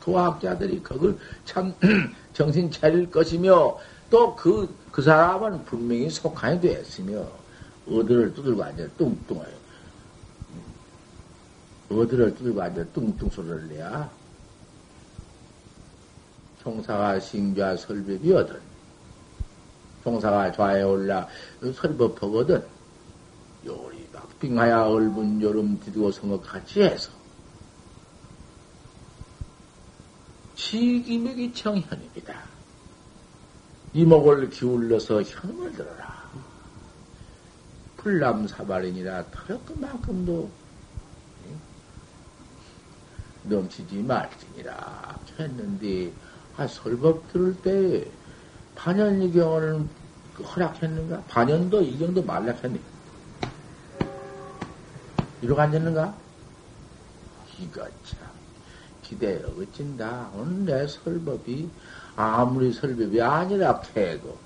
A: 도학자들이 그걸 참 정신 차릴 것이며 또 그, 그 사람은 분명히 속하이 되었으며 어들을 두들고 앉아 뚱뚱해요. 어들을 두들고 앉아 뚱뚱 소리를 내야 총사가 싱좌 설법이 어든 총사가 좌에 올라 설법하거든 요리 박빙하야 얼분 여름 디디고 성어 같이 해서 시기맥이 청현입니다. 이목을 기울여서 현음을 들어라. 불남사발이니라 털어 그만큼도 넘치지 말지니라 했는데 아 설법 들을 때 반연 이경을 허락했는가? 반연도 이경도 말락했네. 이러고 앉았는가? 이거 참. 기대에 어찐다. 오늘 내 설법이 아무리 설법이 아니라 해도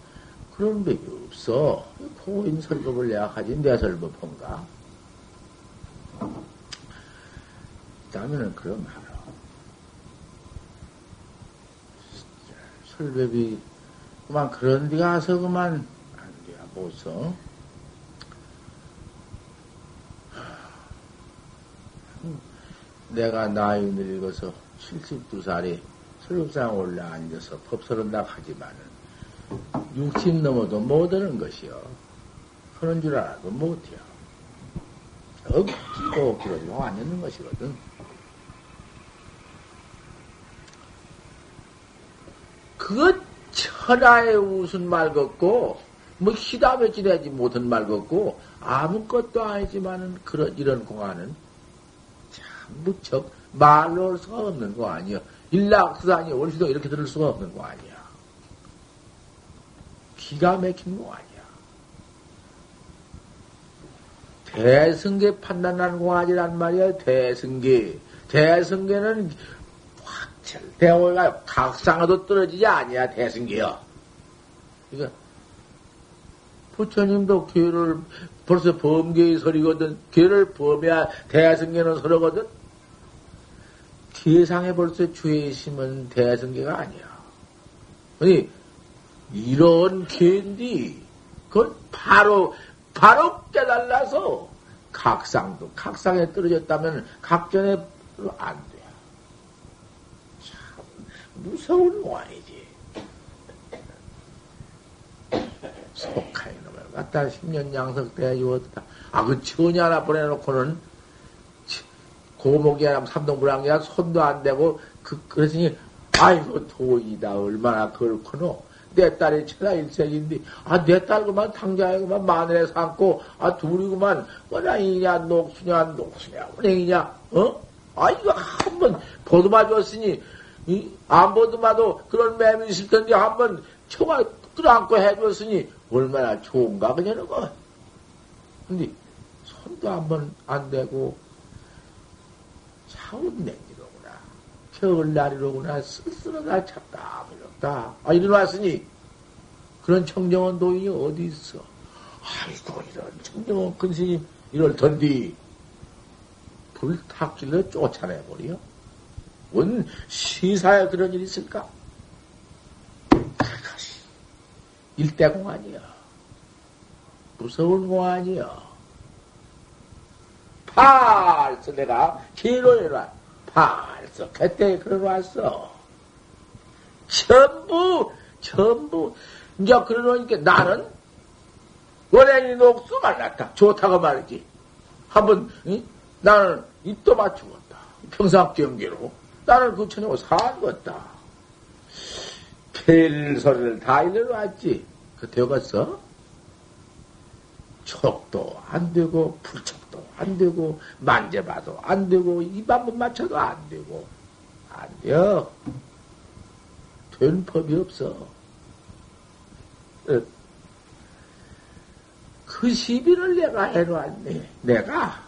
A: 그런 법이 없어. 고인 설법을 내가 가진 내 설법인가? 다음에는 그럼 하라. 설법이 그만 그런 데 가서 그만 안 돼야 보소. 내가 나이 늙어서 72살에 설국상 올라 앉아서 법설은다 하지만은 60 넘어도 못하는 것이요. 그런 줄 알아도 못해요. 억지로 억지로 앉는 것이거든. 그것 천하의 무슨 말 같고, 뭐 희담에 지내지 못한 말 같고, 아무것도 아니지만은 그런, 이런 공안은 무척 말로 할 수가 없는 거 아니야. 일락수산이 원시도 이렇게 들을 수가 없는 거 아니야. 기가 막힌 거 아니야. 대승계 판단하는 거 아니란 말이야. 대승계. 대승계는 확철 대오가 각상에도 떨어지지 아니야. 대승계요. 그러니까 부처님도 괴를 벌써 범계의 설이거든. 괴를 범해야 대승계는 설거든. 세상에 벌써 죄심은 대승계가 아니야. 아니, 이런 개인디, 그걸 바로, 바로 깨달아서 각상도, 각상에 떨어졌다면 각전에 안 돼. 참, 무서운 모양이지. 속하이 놈을 갖다 10년 양석대야 이었다. 아, 그 전혀 하나 보내놓고는 고목이 아니라 삼동불안기야 손도 안 대고 그, 그러더니 아이고 도이다 얼마나 그렇구노 내 딸이 천하 일생인데 아 내 딸 그만 당자에 그만 마늘에 삼고 아 둘이구만 뭐냐이냐 녹수냐 녹수냐 은행이냐 어? 아 이거 한 번 보도봐 줬으니 이, 안 보더라도 그런 맴이 있을 텐데 한번 초가 끌어안고 해줬으니 얼마나 좋은가, 그녀는 거. 근데 손도 한 번 안 대고 차운 냉기로구나. 겨울날이로구나. 쓸쓸하다. 이렇다. 아, 일어났으니 그런 청정원 도인이 어디 있어? 아이고, 이런 청정원 큰 스님, 이럴 텐디. 불탔길래 쫓아내버려. 원 시사에 그런 일이 있을까? 그것이 일대공아니야. 무서운 공아니야. 팔서 내가 기로해라. 팔서 그때 그러놨어. 전부 전부 이제 그러놓으니까 나는 원래는 녹수 말랐다. 좋다고 말이지. 한번 응? 나는 입도 맞추었다. 평상 경계로 나는 그 천하고 살겠다. 별 소리를 다 일러놨지. 그 되었어? 촉도 안 되고 불촉도 안 되고 만져봐도 안 되고 입 한 번 맞춰도 안 되고 안 돼요. 된 법이 없어. 어. 그 시비를 내가 해놓았네. 내가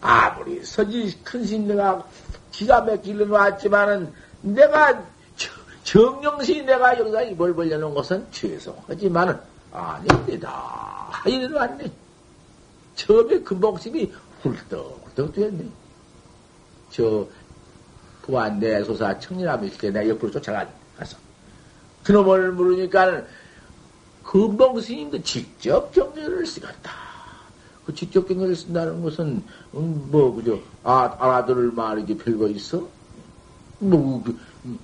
A: 아무리 서지 큰신 내가 기가 막히려 놨지만은 내가 정령시 내가 여기다 입을 벌려놓은 것은 죄송하지만은 아닙니다. 이래 놨네. 처음에 그 목숨이 훌떡훌떡 뛰었네. 저 부안 내소사 청년함이 있을 때 내가 옆으로 쫓아가서 그놈을 물으니까 금봉 스님도 직접 경전을 쓰겠다. 그 직접 경전을 쓴다는 것은, 음, 뭐, 그저, 아, 알아들을 말이지 별거 있어? 뭐, 그, 음,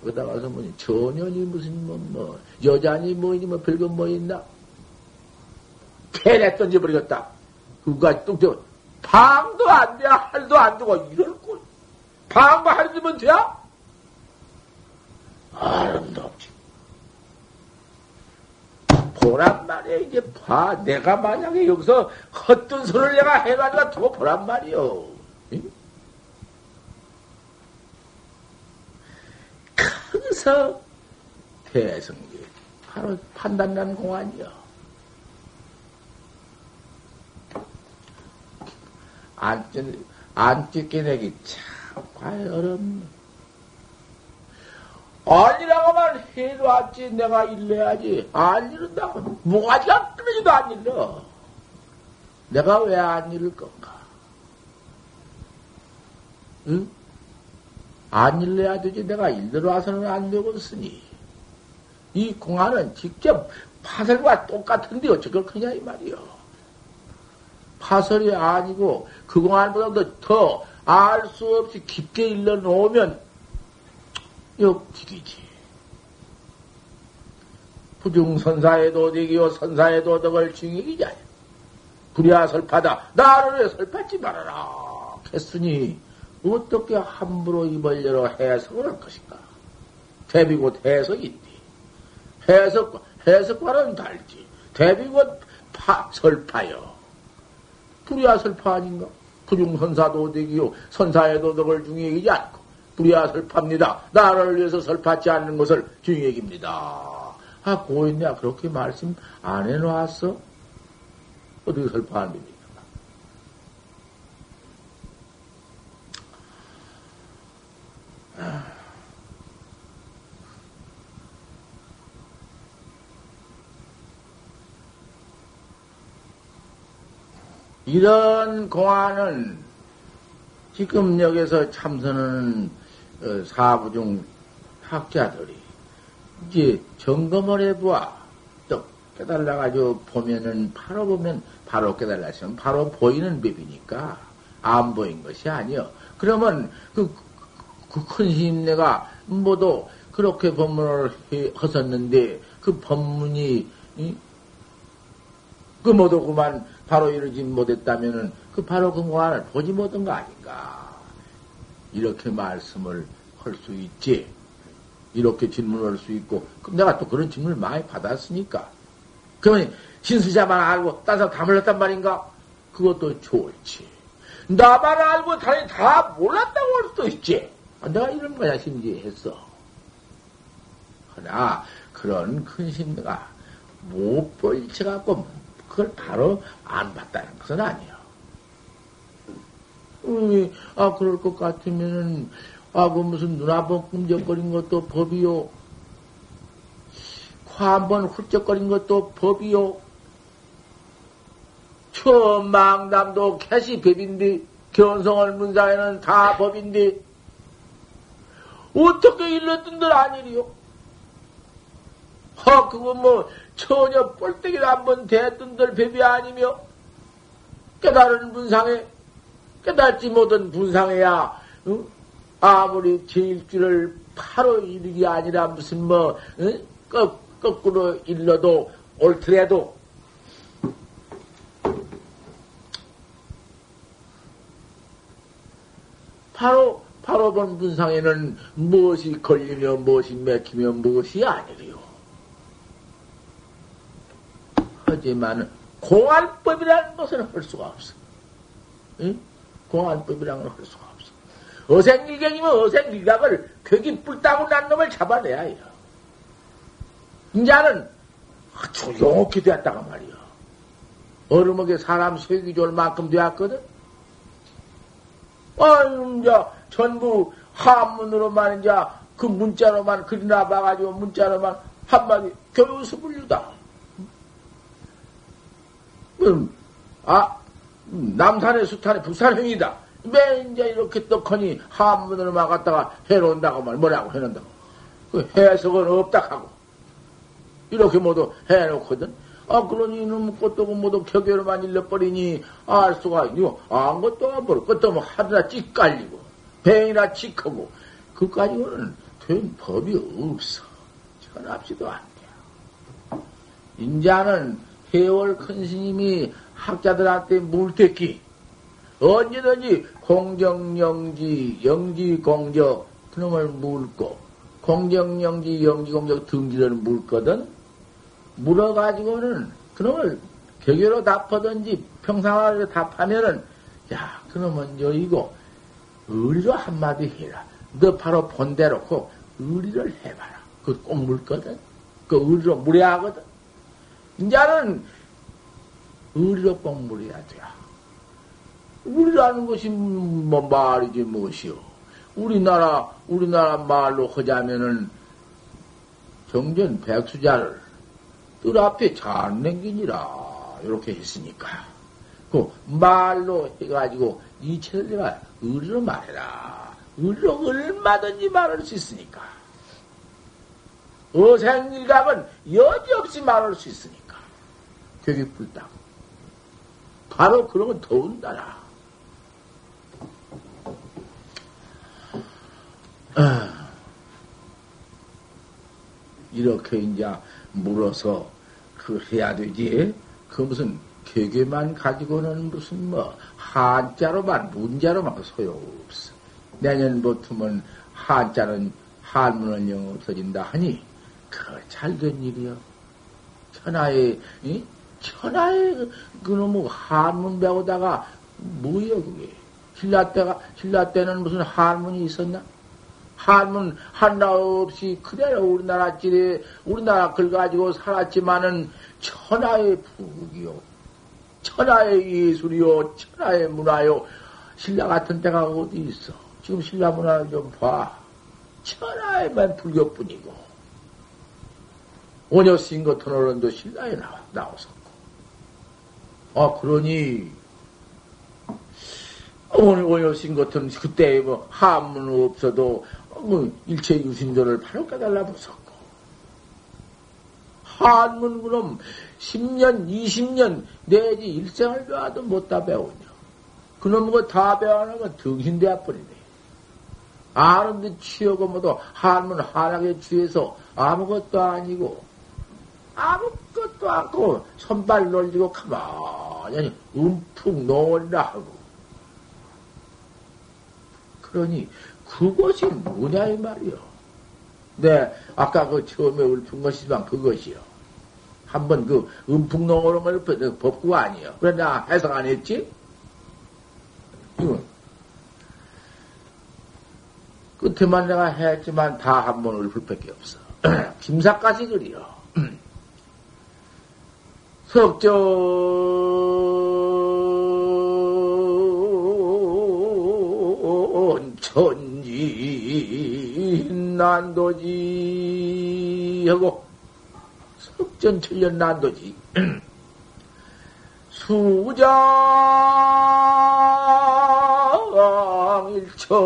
A: 거기다 가서 뭐, 전현이 무슨, 뭐, 뭐, 여자니 뭐니, 뭐, 별거 뭐 있나? 패내 던져버리겠다. 그가 또, 저, 방도 안 돼, 할도 안 되고, 이럴 꼴. 방과 할 되면 돼? 아름답지. 보란 말이야, 이제 봐. 내가 만약에 여기서 헛된 소리를 내가 해가지고 두고 보란 말이요. 응? 거기서 대성기. 바로 판단난 공안이요. 안, 안 찢겨내기 참, 과연 어렵네. 아니라고만 해도 왔지 내가 일러야지. 안 이른다고. 뭐가지가 끊어지도 안 일러. 내가 왜 안 이를 건가? 응? 안 일러야 되지. 내가 일러 와서는 안 되겠으니. 이 공안은 직접 파설과 똑같은데 어쩌걸 그냐 이 말이요 파설이 아니고 그 공안보다도 더알 수 없이 깊게 일러 놓으면 역직이지. 부중선사의 도덕이요, 선사의 도덕을 증이기자. 불이야 설파다. 나를 왜 설파지 말아라. 했으니, 어떻게 함부로 입을 열어 해석을 할 것인가? 대비 곧 해석인데. 해석, 해석과는 달지. 대비 곧 파, 설파요. 불이야 설파 아닌가? 부중선사 도덕이요, 선사의 도덕을 중요하지 않고. 불이야 설파입니다. 나를 위해서 설파지 않는 것을 중얘기입니다. 아, 고인내가 그렇게 말씀 안 해놓았어? 어떻게 설파하는 겁니까? 이런 공안은 지금 여기서 참선은 어, 사부중 학자들이 이제 점검을 해보아 또 깨달아가지고 보면은 바로 보면 바로 깨달았으면 바로 보이는 법이니까 안 보인 것이 아니요. 그러면 그 그큰 힘내가 모두 그렇게 법문을 하셨는데 그 법문이 그 모두 그만 바로 이루지 못했다면은 그 바로 그 공안을 보지 못한 거 아닌가. 이렇게 말씀을 할 수 있지. 이렇게 질문을 할수 있고, 그럼 내가 또 그런 질문을 많이 받았으니까. 그러면 신수자만 알고 딴 사람 다 몰랐단 말인가? 그것도 좋을지. 나만 알고 다른 다 몰랐다고 할 수도 있지. 아, 내가 이런 거야 심지했어. 그러나 그런 큰 심리가 못 벌쳐갖고 그걸 바로 안 봤다는 것은 아니에요. 음, 아, 그럴 것 같으면은, 아, 그 무슨 눈한번 꿈적거린 것도 법이요. 코 한번 훌쩍거린 것도 법이요. 처음 망담도 캐시 법인데, 견성을 문상에는 다 법인데, 어떻게 일렀던들 아니리요? 아, 그거 뭐, 전혀 뻘떡이를 한번 대던들 법이 아니며, 깨달은 문상에, 깨닫지 못한 분상에야, 응? 아무리 제일주를 바로 이르기 아니라 무슨 뭐, 응? 거, 거꾸로 일러도 옳더라도, 바로, 바로 본 분상에는 무엇이 걸리며 무엇이 맥히며 무엇이 아니리요. 하지만 공안법이라는 것은 할 수가 없어. 응? 공안법이라는 걸 할 수가 없어. 어생일경이면 어생일각을 격이 뿔따고 난 놈을 잡아내야 해요. 이제는 조용히 되었다가 말이야. 얼음하게 사람 소육이 좋을 만큼 되었거든? 아유, 이제 전부 한문으로만 이제 그 문자로만 그리나 봐가지고 문자로만 한마디 교육수 불리다. 음, 아, 남산의 수탄의 부산형이다. 왜 이제 이렇게 떡하니 한문으로 막았다가 해놓는다고 말 뭐라고 해놓는다고. 그 해석은 없다 하고. 이렇게 모두 해놓거든. 아, 그러니 이놈 것도 모두 격여로만 일러버리니 알 수가 있고, 아무것도 안 버려. 것도 뭐 하루나 찌 깔리고, 뱅이나 찌크고, 그까지는 된 법이 없어. 전합시도 안 돼. 인자는 해월 큰 스님이 학자들한테 물대기. 언제든지 공정영지 영지공적 그놈을 물고 공정영지 영지공적 등지를 물거든. 물어가지고는 그놈을 격여로 답하든지 평상하게 답하면은 야 그놈은 여이고 의리로 한마디 해라. 너 바로 본대로고 의리를 해봐라. 그 꼭 물거든. 그 의리로 무례하거든 이제는 의리로 꼭 물어야 돼. 우리라는 것이 뭐 말이지 무엇이요. 우리나라, 우리나라 말로 하자면은 정전 백수자를 뜰 앞에 잘 남기니라. 이렇게 했으니까. 그 말로 해가지고 이체를 내가 의리로 말해라. 의리로 얼마든지 말할 수 있으니까. 어생일갑은 여지없이 말할 수 있으니까. 불딱. 바로 그러면 더운다라. 아, 이렇게 이제 물어서 그 해야 되지. 그 무슨 개개만 가지고는 무슨 뭐 한자로만 문자로만 소용없어. 내년부터는 한자는 한문은 영 없어진다 하니 그 잘된 일이요. 천하의 이? 천하의 그놈의 한문 배우다가 뭐여 그게? 신라 때가 신라 때는 무슨 한문이 있었나? 한문 하나 없이 그대로 우리나라 찌에 우리나라 글 가지고 살았지만은 천하의 부귀요, 천하의 예술이요, 천하의 문화요. 신라 같은 때가 어디 있어? 지금 신라 문화를 좀 봐. 천하에만 불교뿐이고. 오녀 스인 같은 어른도 신라에 나와, 나왔었고. 아, 그러니, 오녀 스인 같은 그때 뭐 한문 없어도 뭐 일체 유신조를 바로 깨달라 보셨고 한문 그럼 10년, 20년 내지 일생을 배워도 못 다 배우냐. 그놈 거다 배워놓으면 등신대야 버리네. 아는데 취하고 뭐도 한문 한학에 취해서 아무것도 아니고 아무 것도 않고 손발 놀리고 가만히 움푹 놓으라 하고 그러니 그것이 뭐냐 이 말이요. 네, 아까 그 처음에 읊은 것이지만 그것이요. 한번 그 음풍농어를 읊은 법구 아니요. 그래 나 해석 안 했지? 끝에만 내가 했지만 다 한 번을 불밖에 없어. 김사까지 그리요. 석전 천지 난도지. 하고 석전 천년 난도지. 수장 일청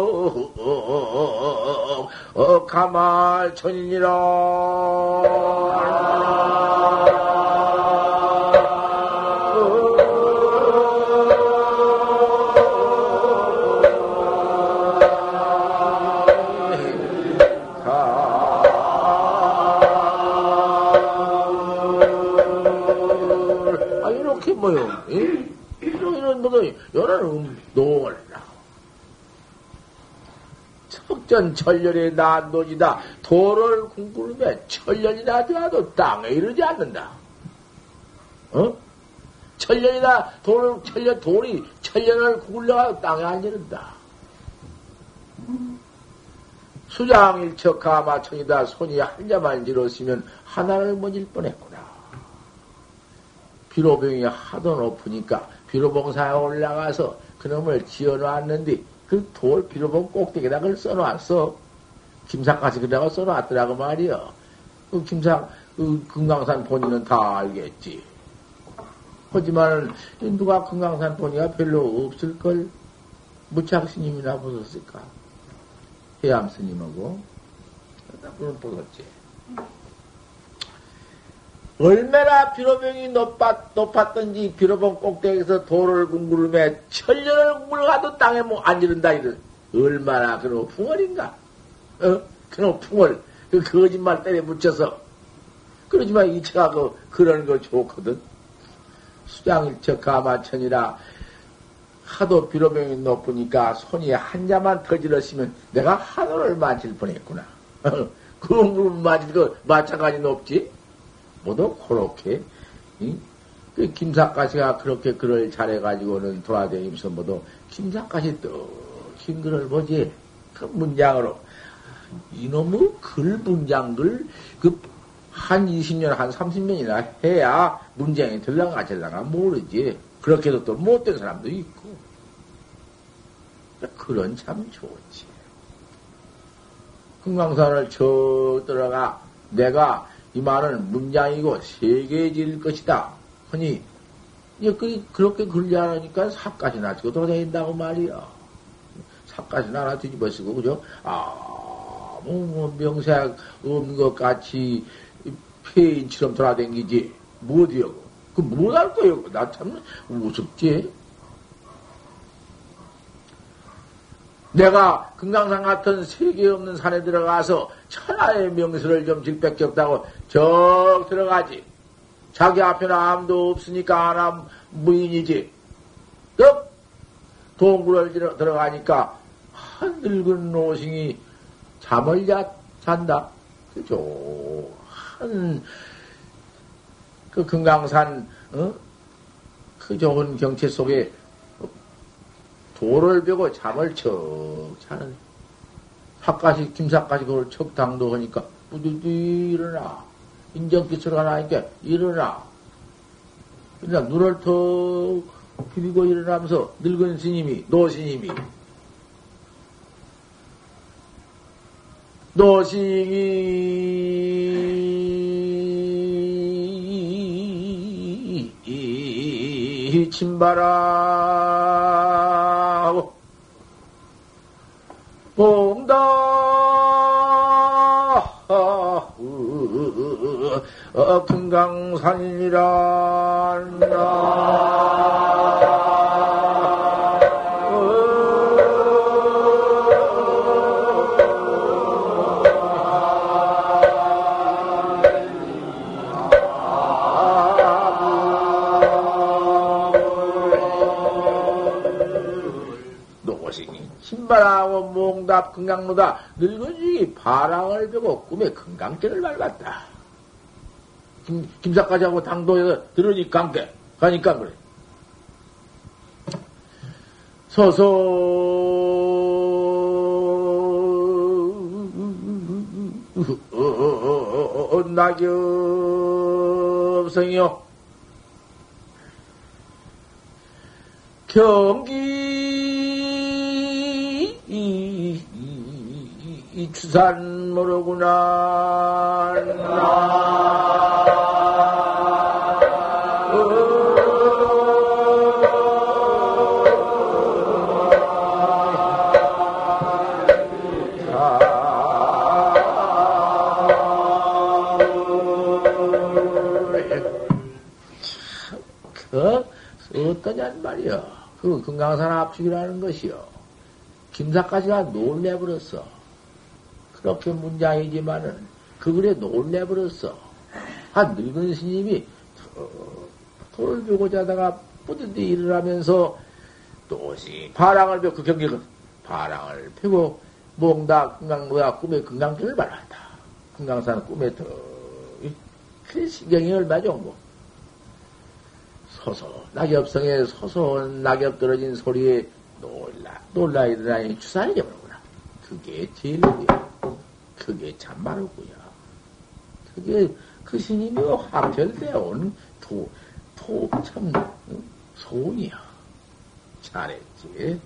A: 어, 가말천이라 전 천년의 난도지다. 돌을 궁구르면 천년이나 되어도 땅에 이르지 않는다. 어? 천년이나 돌을, 천년, 돌이 천년을 굴러가도 땅에 안 이른다. 수장일척 가마천이다. 손이 한 자만 지었으면 하나를 못일 뻔했구나. 비로병이 하도 높으니까 비로봉사에 올라가서 그놈을 지어놨는데 그 돌 비로봉 꼭대기에다 그걸 써놨어. 김상까지 그다가 써놨더라고 말이여. 그 김상, 그 금강산 본인은 다 알겠지. 하지만은 누가 금강산 본이가 별로 없을걸? 무착 스님이나 보셨을까? 해암 스님하고. 그건 보셨지. 얼마나 비로병이 높았, 높았던지 비로봉 꼭대기에서 돌을 궁구름에 천년을 물가도 땅에 뭐 안 이른다 이런. 얼마나 그런 풍월인가? 어? 그런 풍월. 그 거짓말 때문에 묻혀서. 그러지만 이체가 그 그런 거 좋거든. 수장일척 가마천이라 하도 비로병이 높으니까 손이 한 자만 터질렀으면 내가 하늘을 맞을 뻔했구나. 그 맞을 거 마찬가지 높지 모두 그렇게 그 김사까지가 그렇게 글을 잘해가지고는 돌아다니면서 모두 김사까지 또긴 글을 보지 그 문장으로 이놈의 글 문장들 그한 20년, 한 30년이나 해야 문장이 들랑가 들랑가 모르지. 그렇게도 또 못된 사람도 있고. 그런 참 좋지. 금강산을 저 들어가 내가 이 말은 문장이고 세계질 것이다. 그, 그렇게 글지 않으니까 삽까지 나치고 돌아다닌다고 말이야. 삽까지 나나 뒤집어 쓰고, 그죠? 아, 뭐, 뭐 명색 없는 것 같이 폐인처럼. 뭐 어디요? 그, 못할 거예요. 나참 우습지? 내가 금강산 같은 세계 없는 산에 들어가서 천하의 명수를 좀 질백적다고 적 들어가지. 자기 앞에는 아무도 없으니까 안함 무인이지. 또 동굴을 들어가니까 한 늙은 노싱이 잠을 자, 잔다. 그죠. 한, 그 금강산, 어? 그 좋은 경치 속에 돌을 베고 잠을 척 자는 삭까지 김사까지 그걸 척 당도 하니까 뿌두디 일어나 인정기초가 나니까 일어나 그냥 눈을 턱 비비고 일어나면서 늙은 스님이 노 스님이 노싱이 침바라 어, 금강산이라 신바라고 몽답 금강로다 늙은이 바랑을 베고 꿈에 금강길을 밟았다. 김, 김사까지하고 당도에서 들으니까 함께 가니까 그래. 서서 어, 어, 어, 낙엽성이요. 경기 이, 이 추산 모르구나. 어떠냔 말이여. 그 금강산 압축이라는 것이요. 김사까지가 놀래버렸어. 그렇게 문장이지만은 그 글에 놀래버렸어. 한 늙은 스님이 돌을 펴고자 하다가 뿌듯이 일을 하면서 또시 바랑을 펴고 그 경계가 바랑을 펴고 몽다 금강로야 꿈에 금강길을 말한다. 금강산 꿈에 더그 신경이 얼마 정도. 소소 낙엽성에 소소한 낙엽 떨어진 소리에 놀라 놀라 일어나니 추산이 되는구나. 그게 제일 이야 그게 참말이고요. 그게 그 스님이 확철되온 도, 도, 참, 소이야. 잘했지.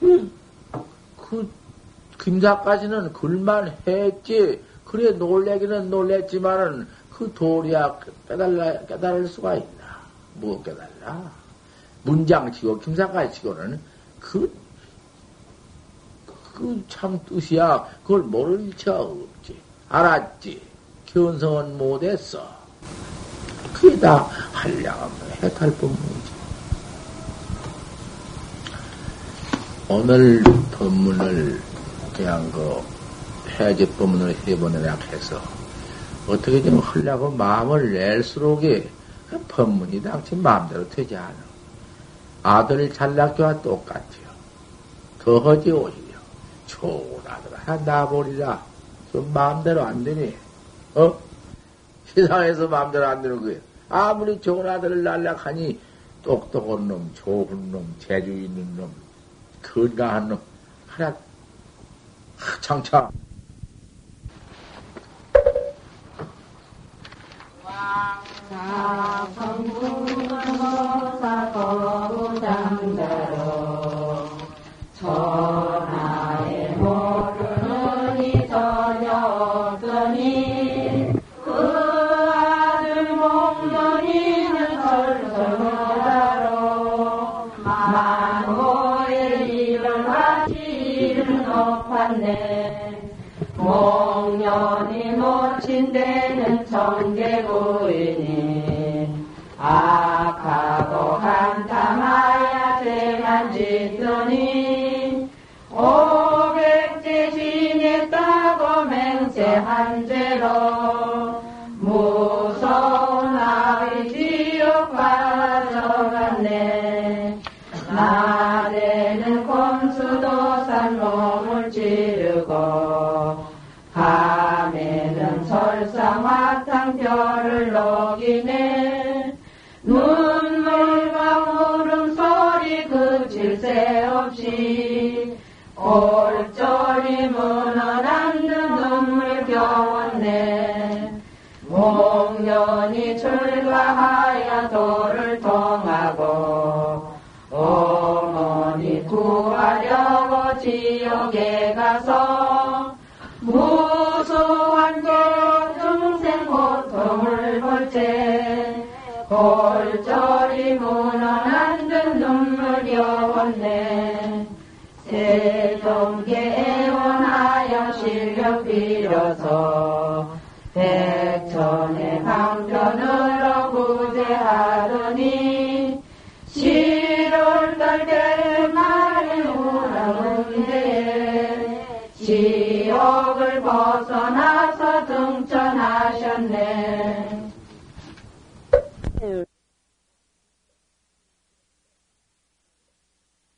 A: 그, 그, 김사까지는 글만 했지. 그래, 놀래기는 놀랬지만은, 그 도리야 깨달라, 깨달을 수가 있나? 뭐 깨달라? 문장 치고, 김사까지 치고는 그, 그 참 뜻이야. 그걸 모를 일치가 없지. 알았지. 견성은 못했어. 그게 다 한량하면 해탈 법문이지. 오늘 법문을 그냥 그 해제 법문을 해보느라 해서 어떻게 좀 하려고 마음을 낼수록에 그 법문이 당시 마음대로 되지 않아. 아들 잘났기와 똑같아요. 더 하지 오히려. 좋은 아들 하나 낳아보리라. 좀 마음대로 안 되니. 어? 세상에서 마음대로 안 되는 거예요. 아무리 좋은 아들을 날락하니 똑똑한 놈, 좋은 놈, 재주 있는 놈, 건강한 놈, 하나, 장차.
B: 목련이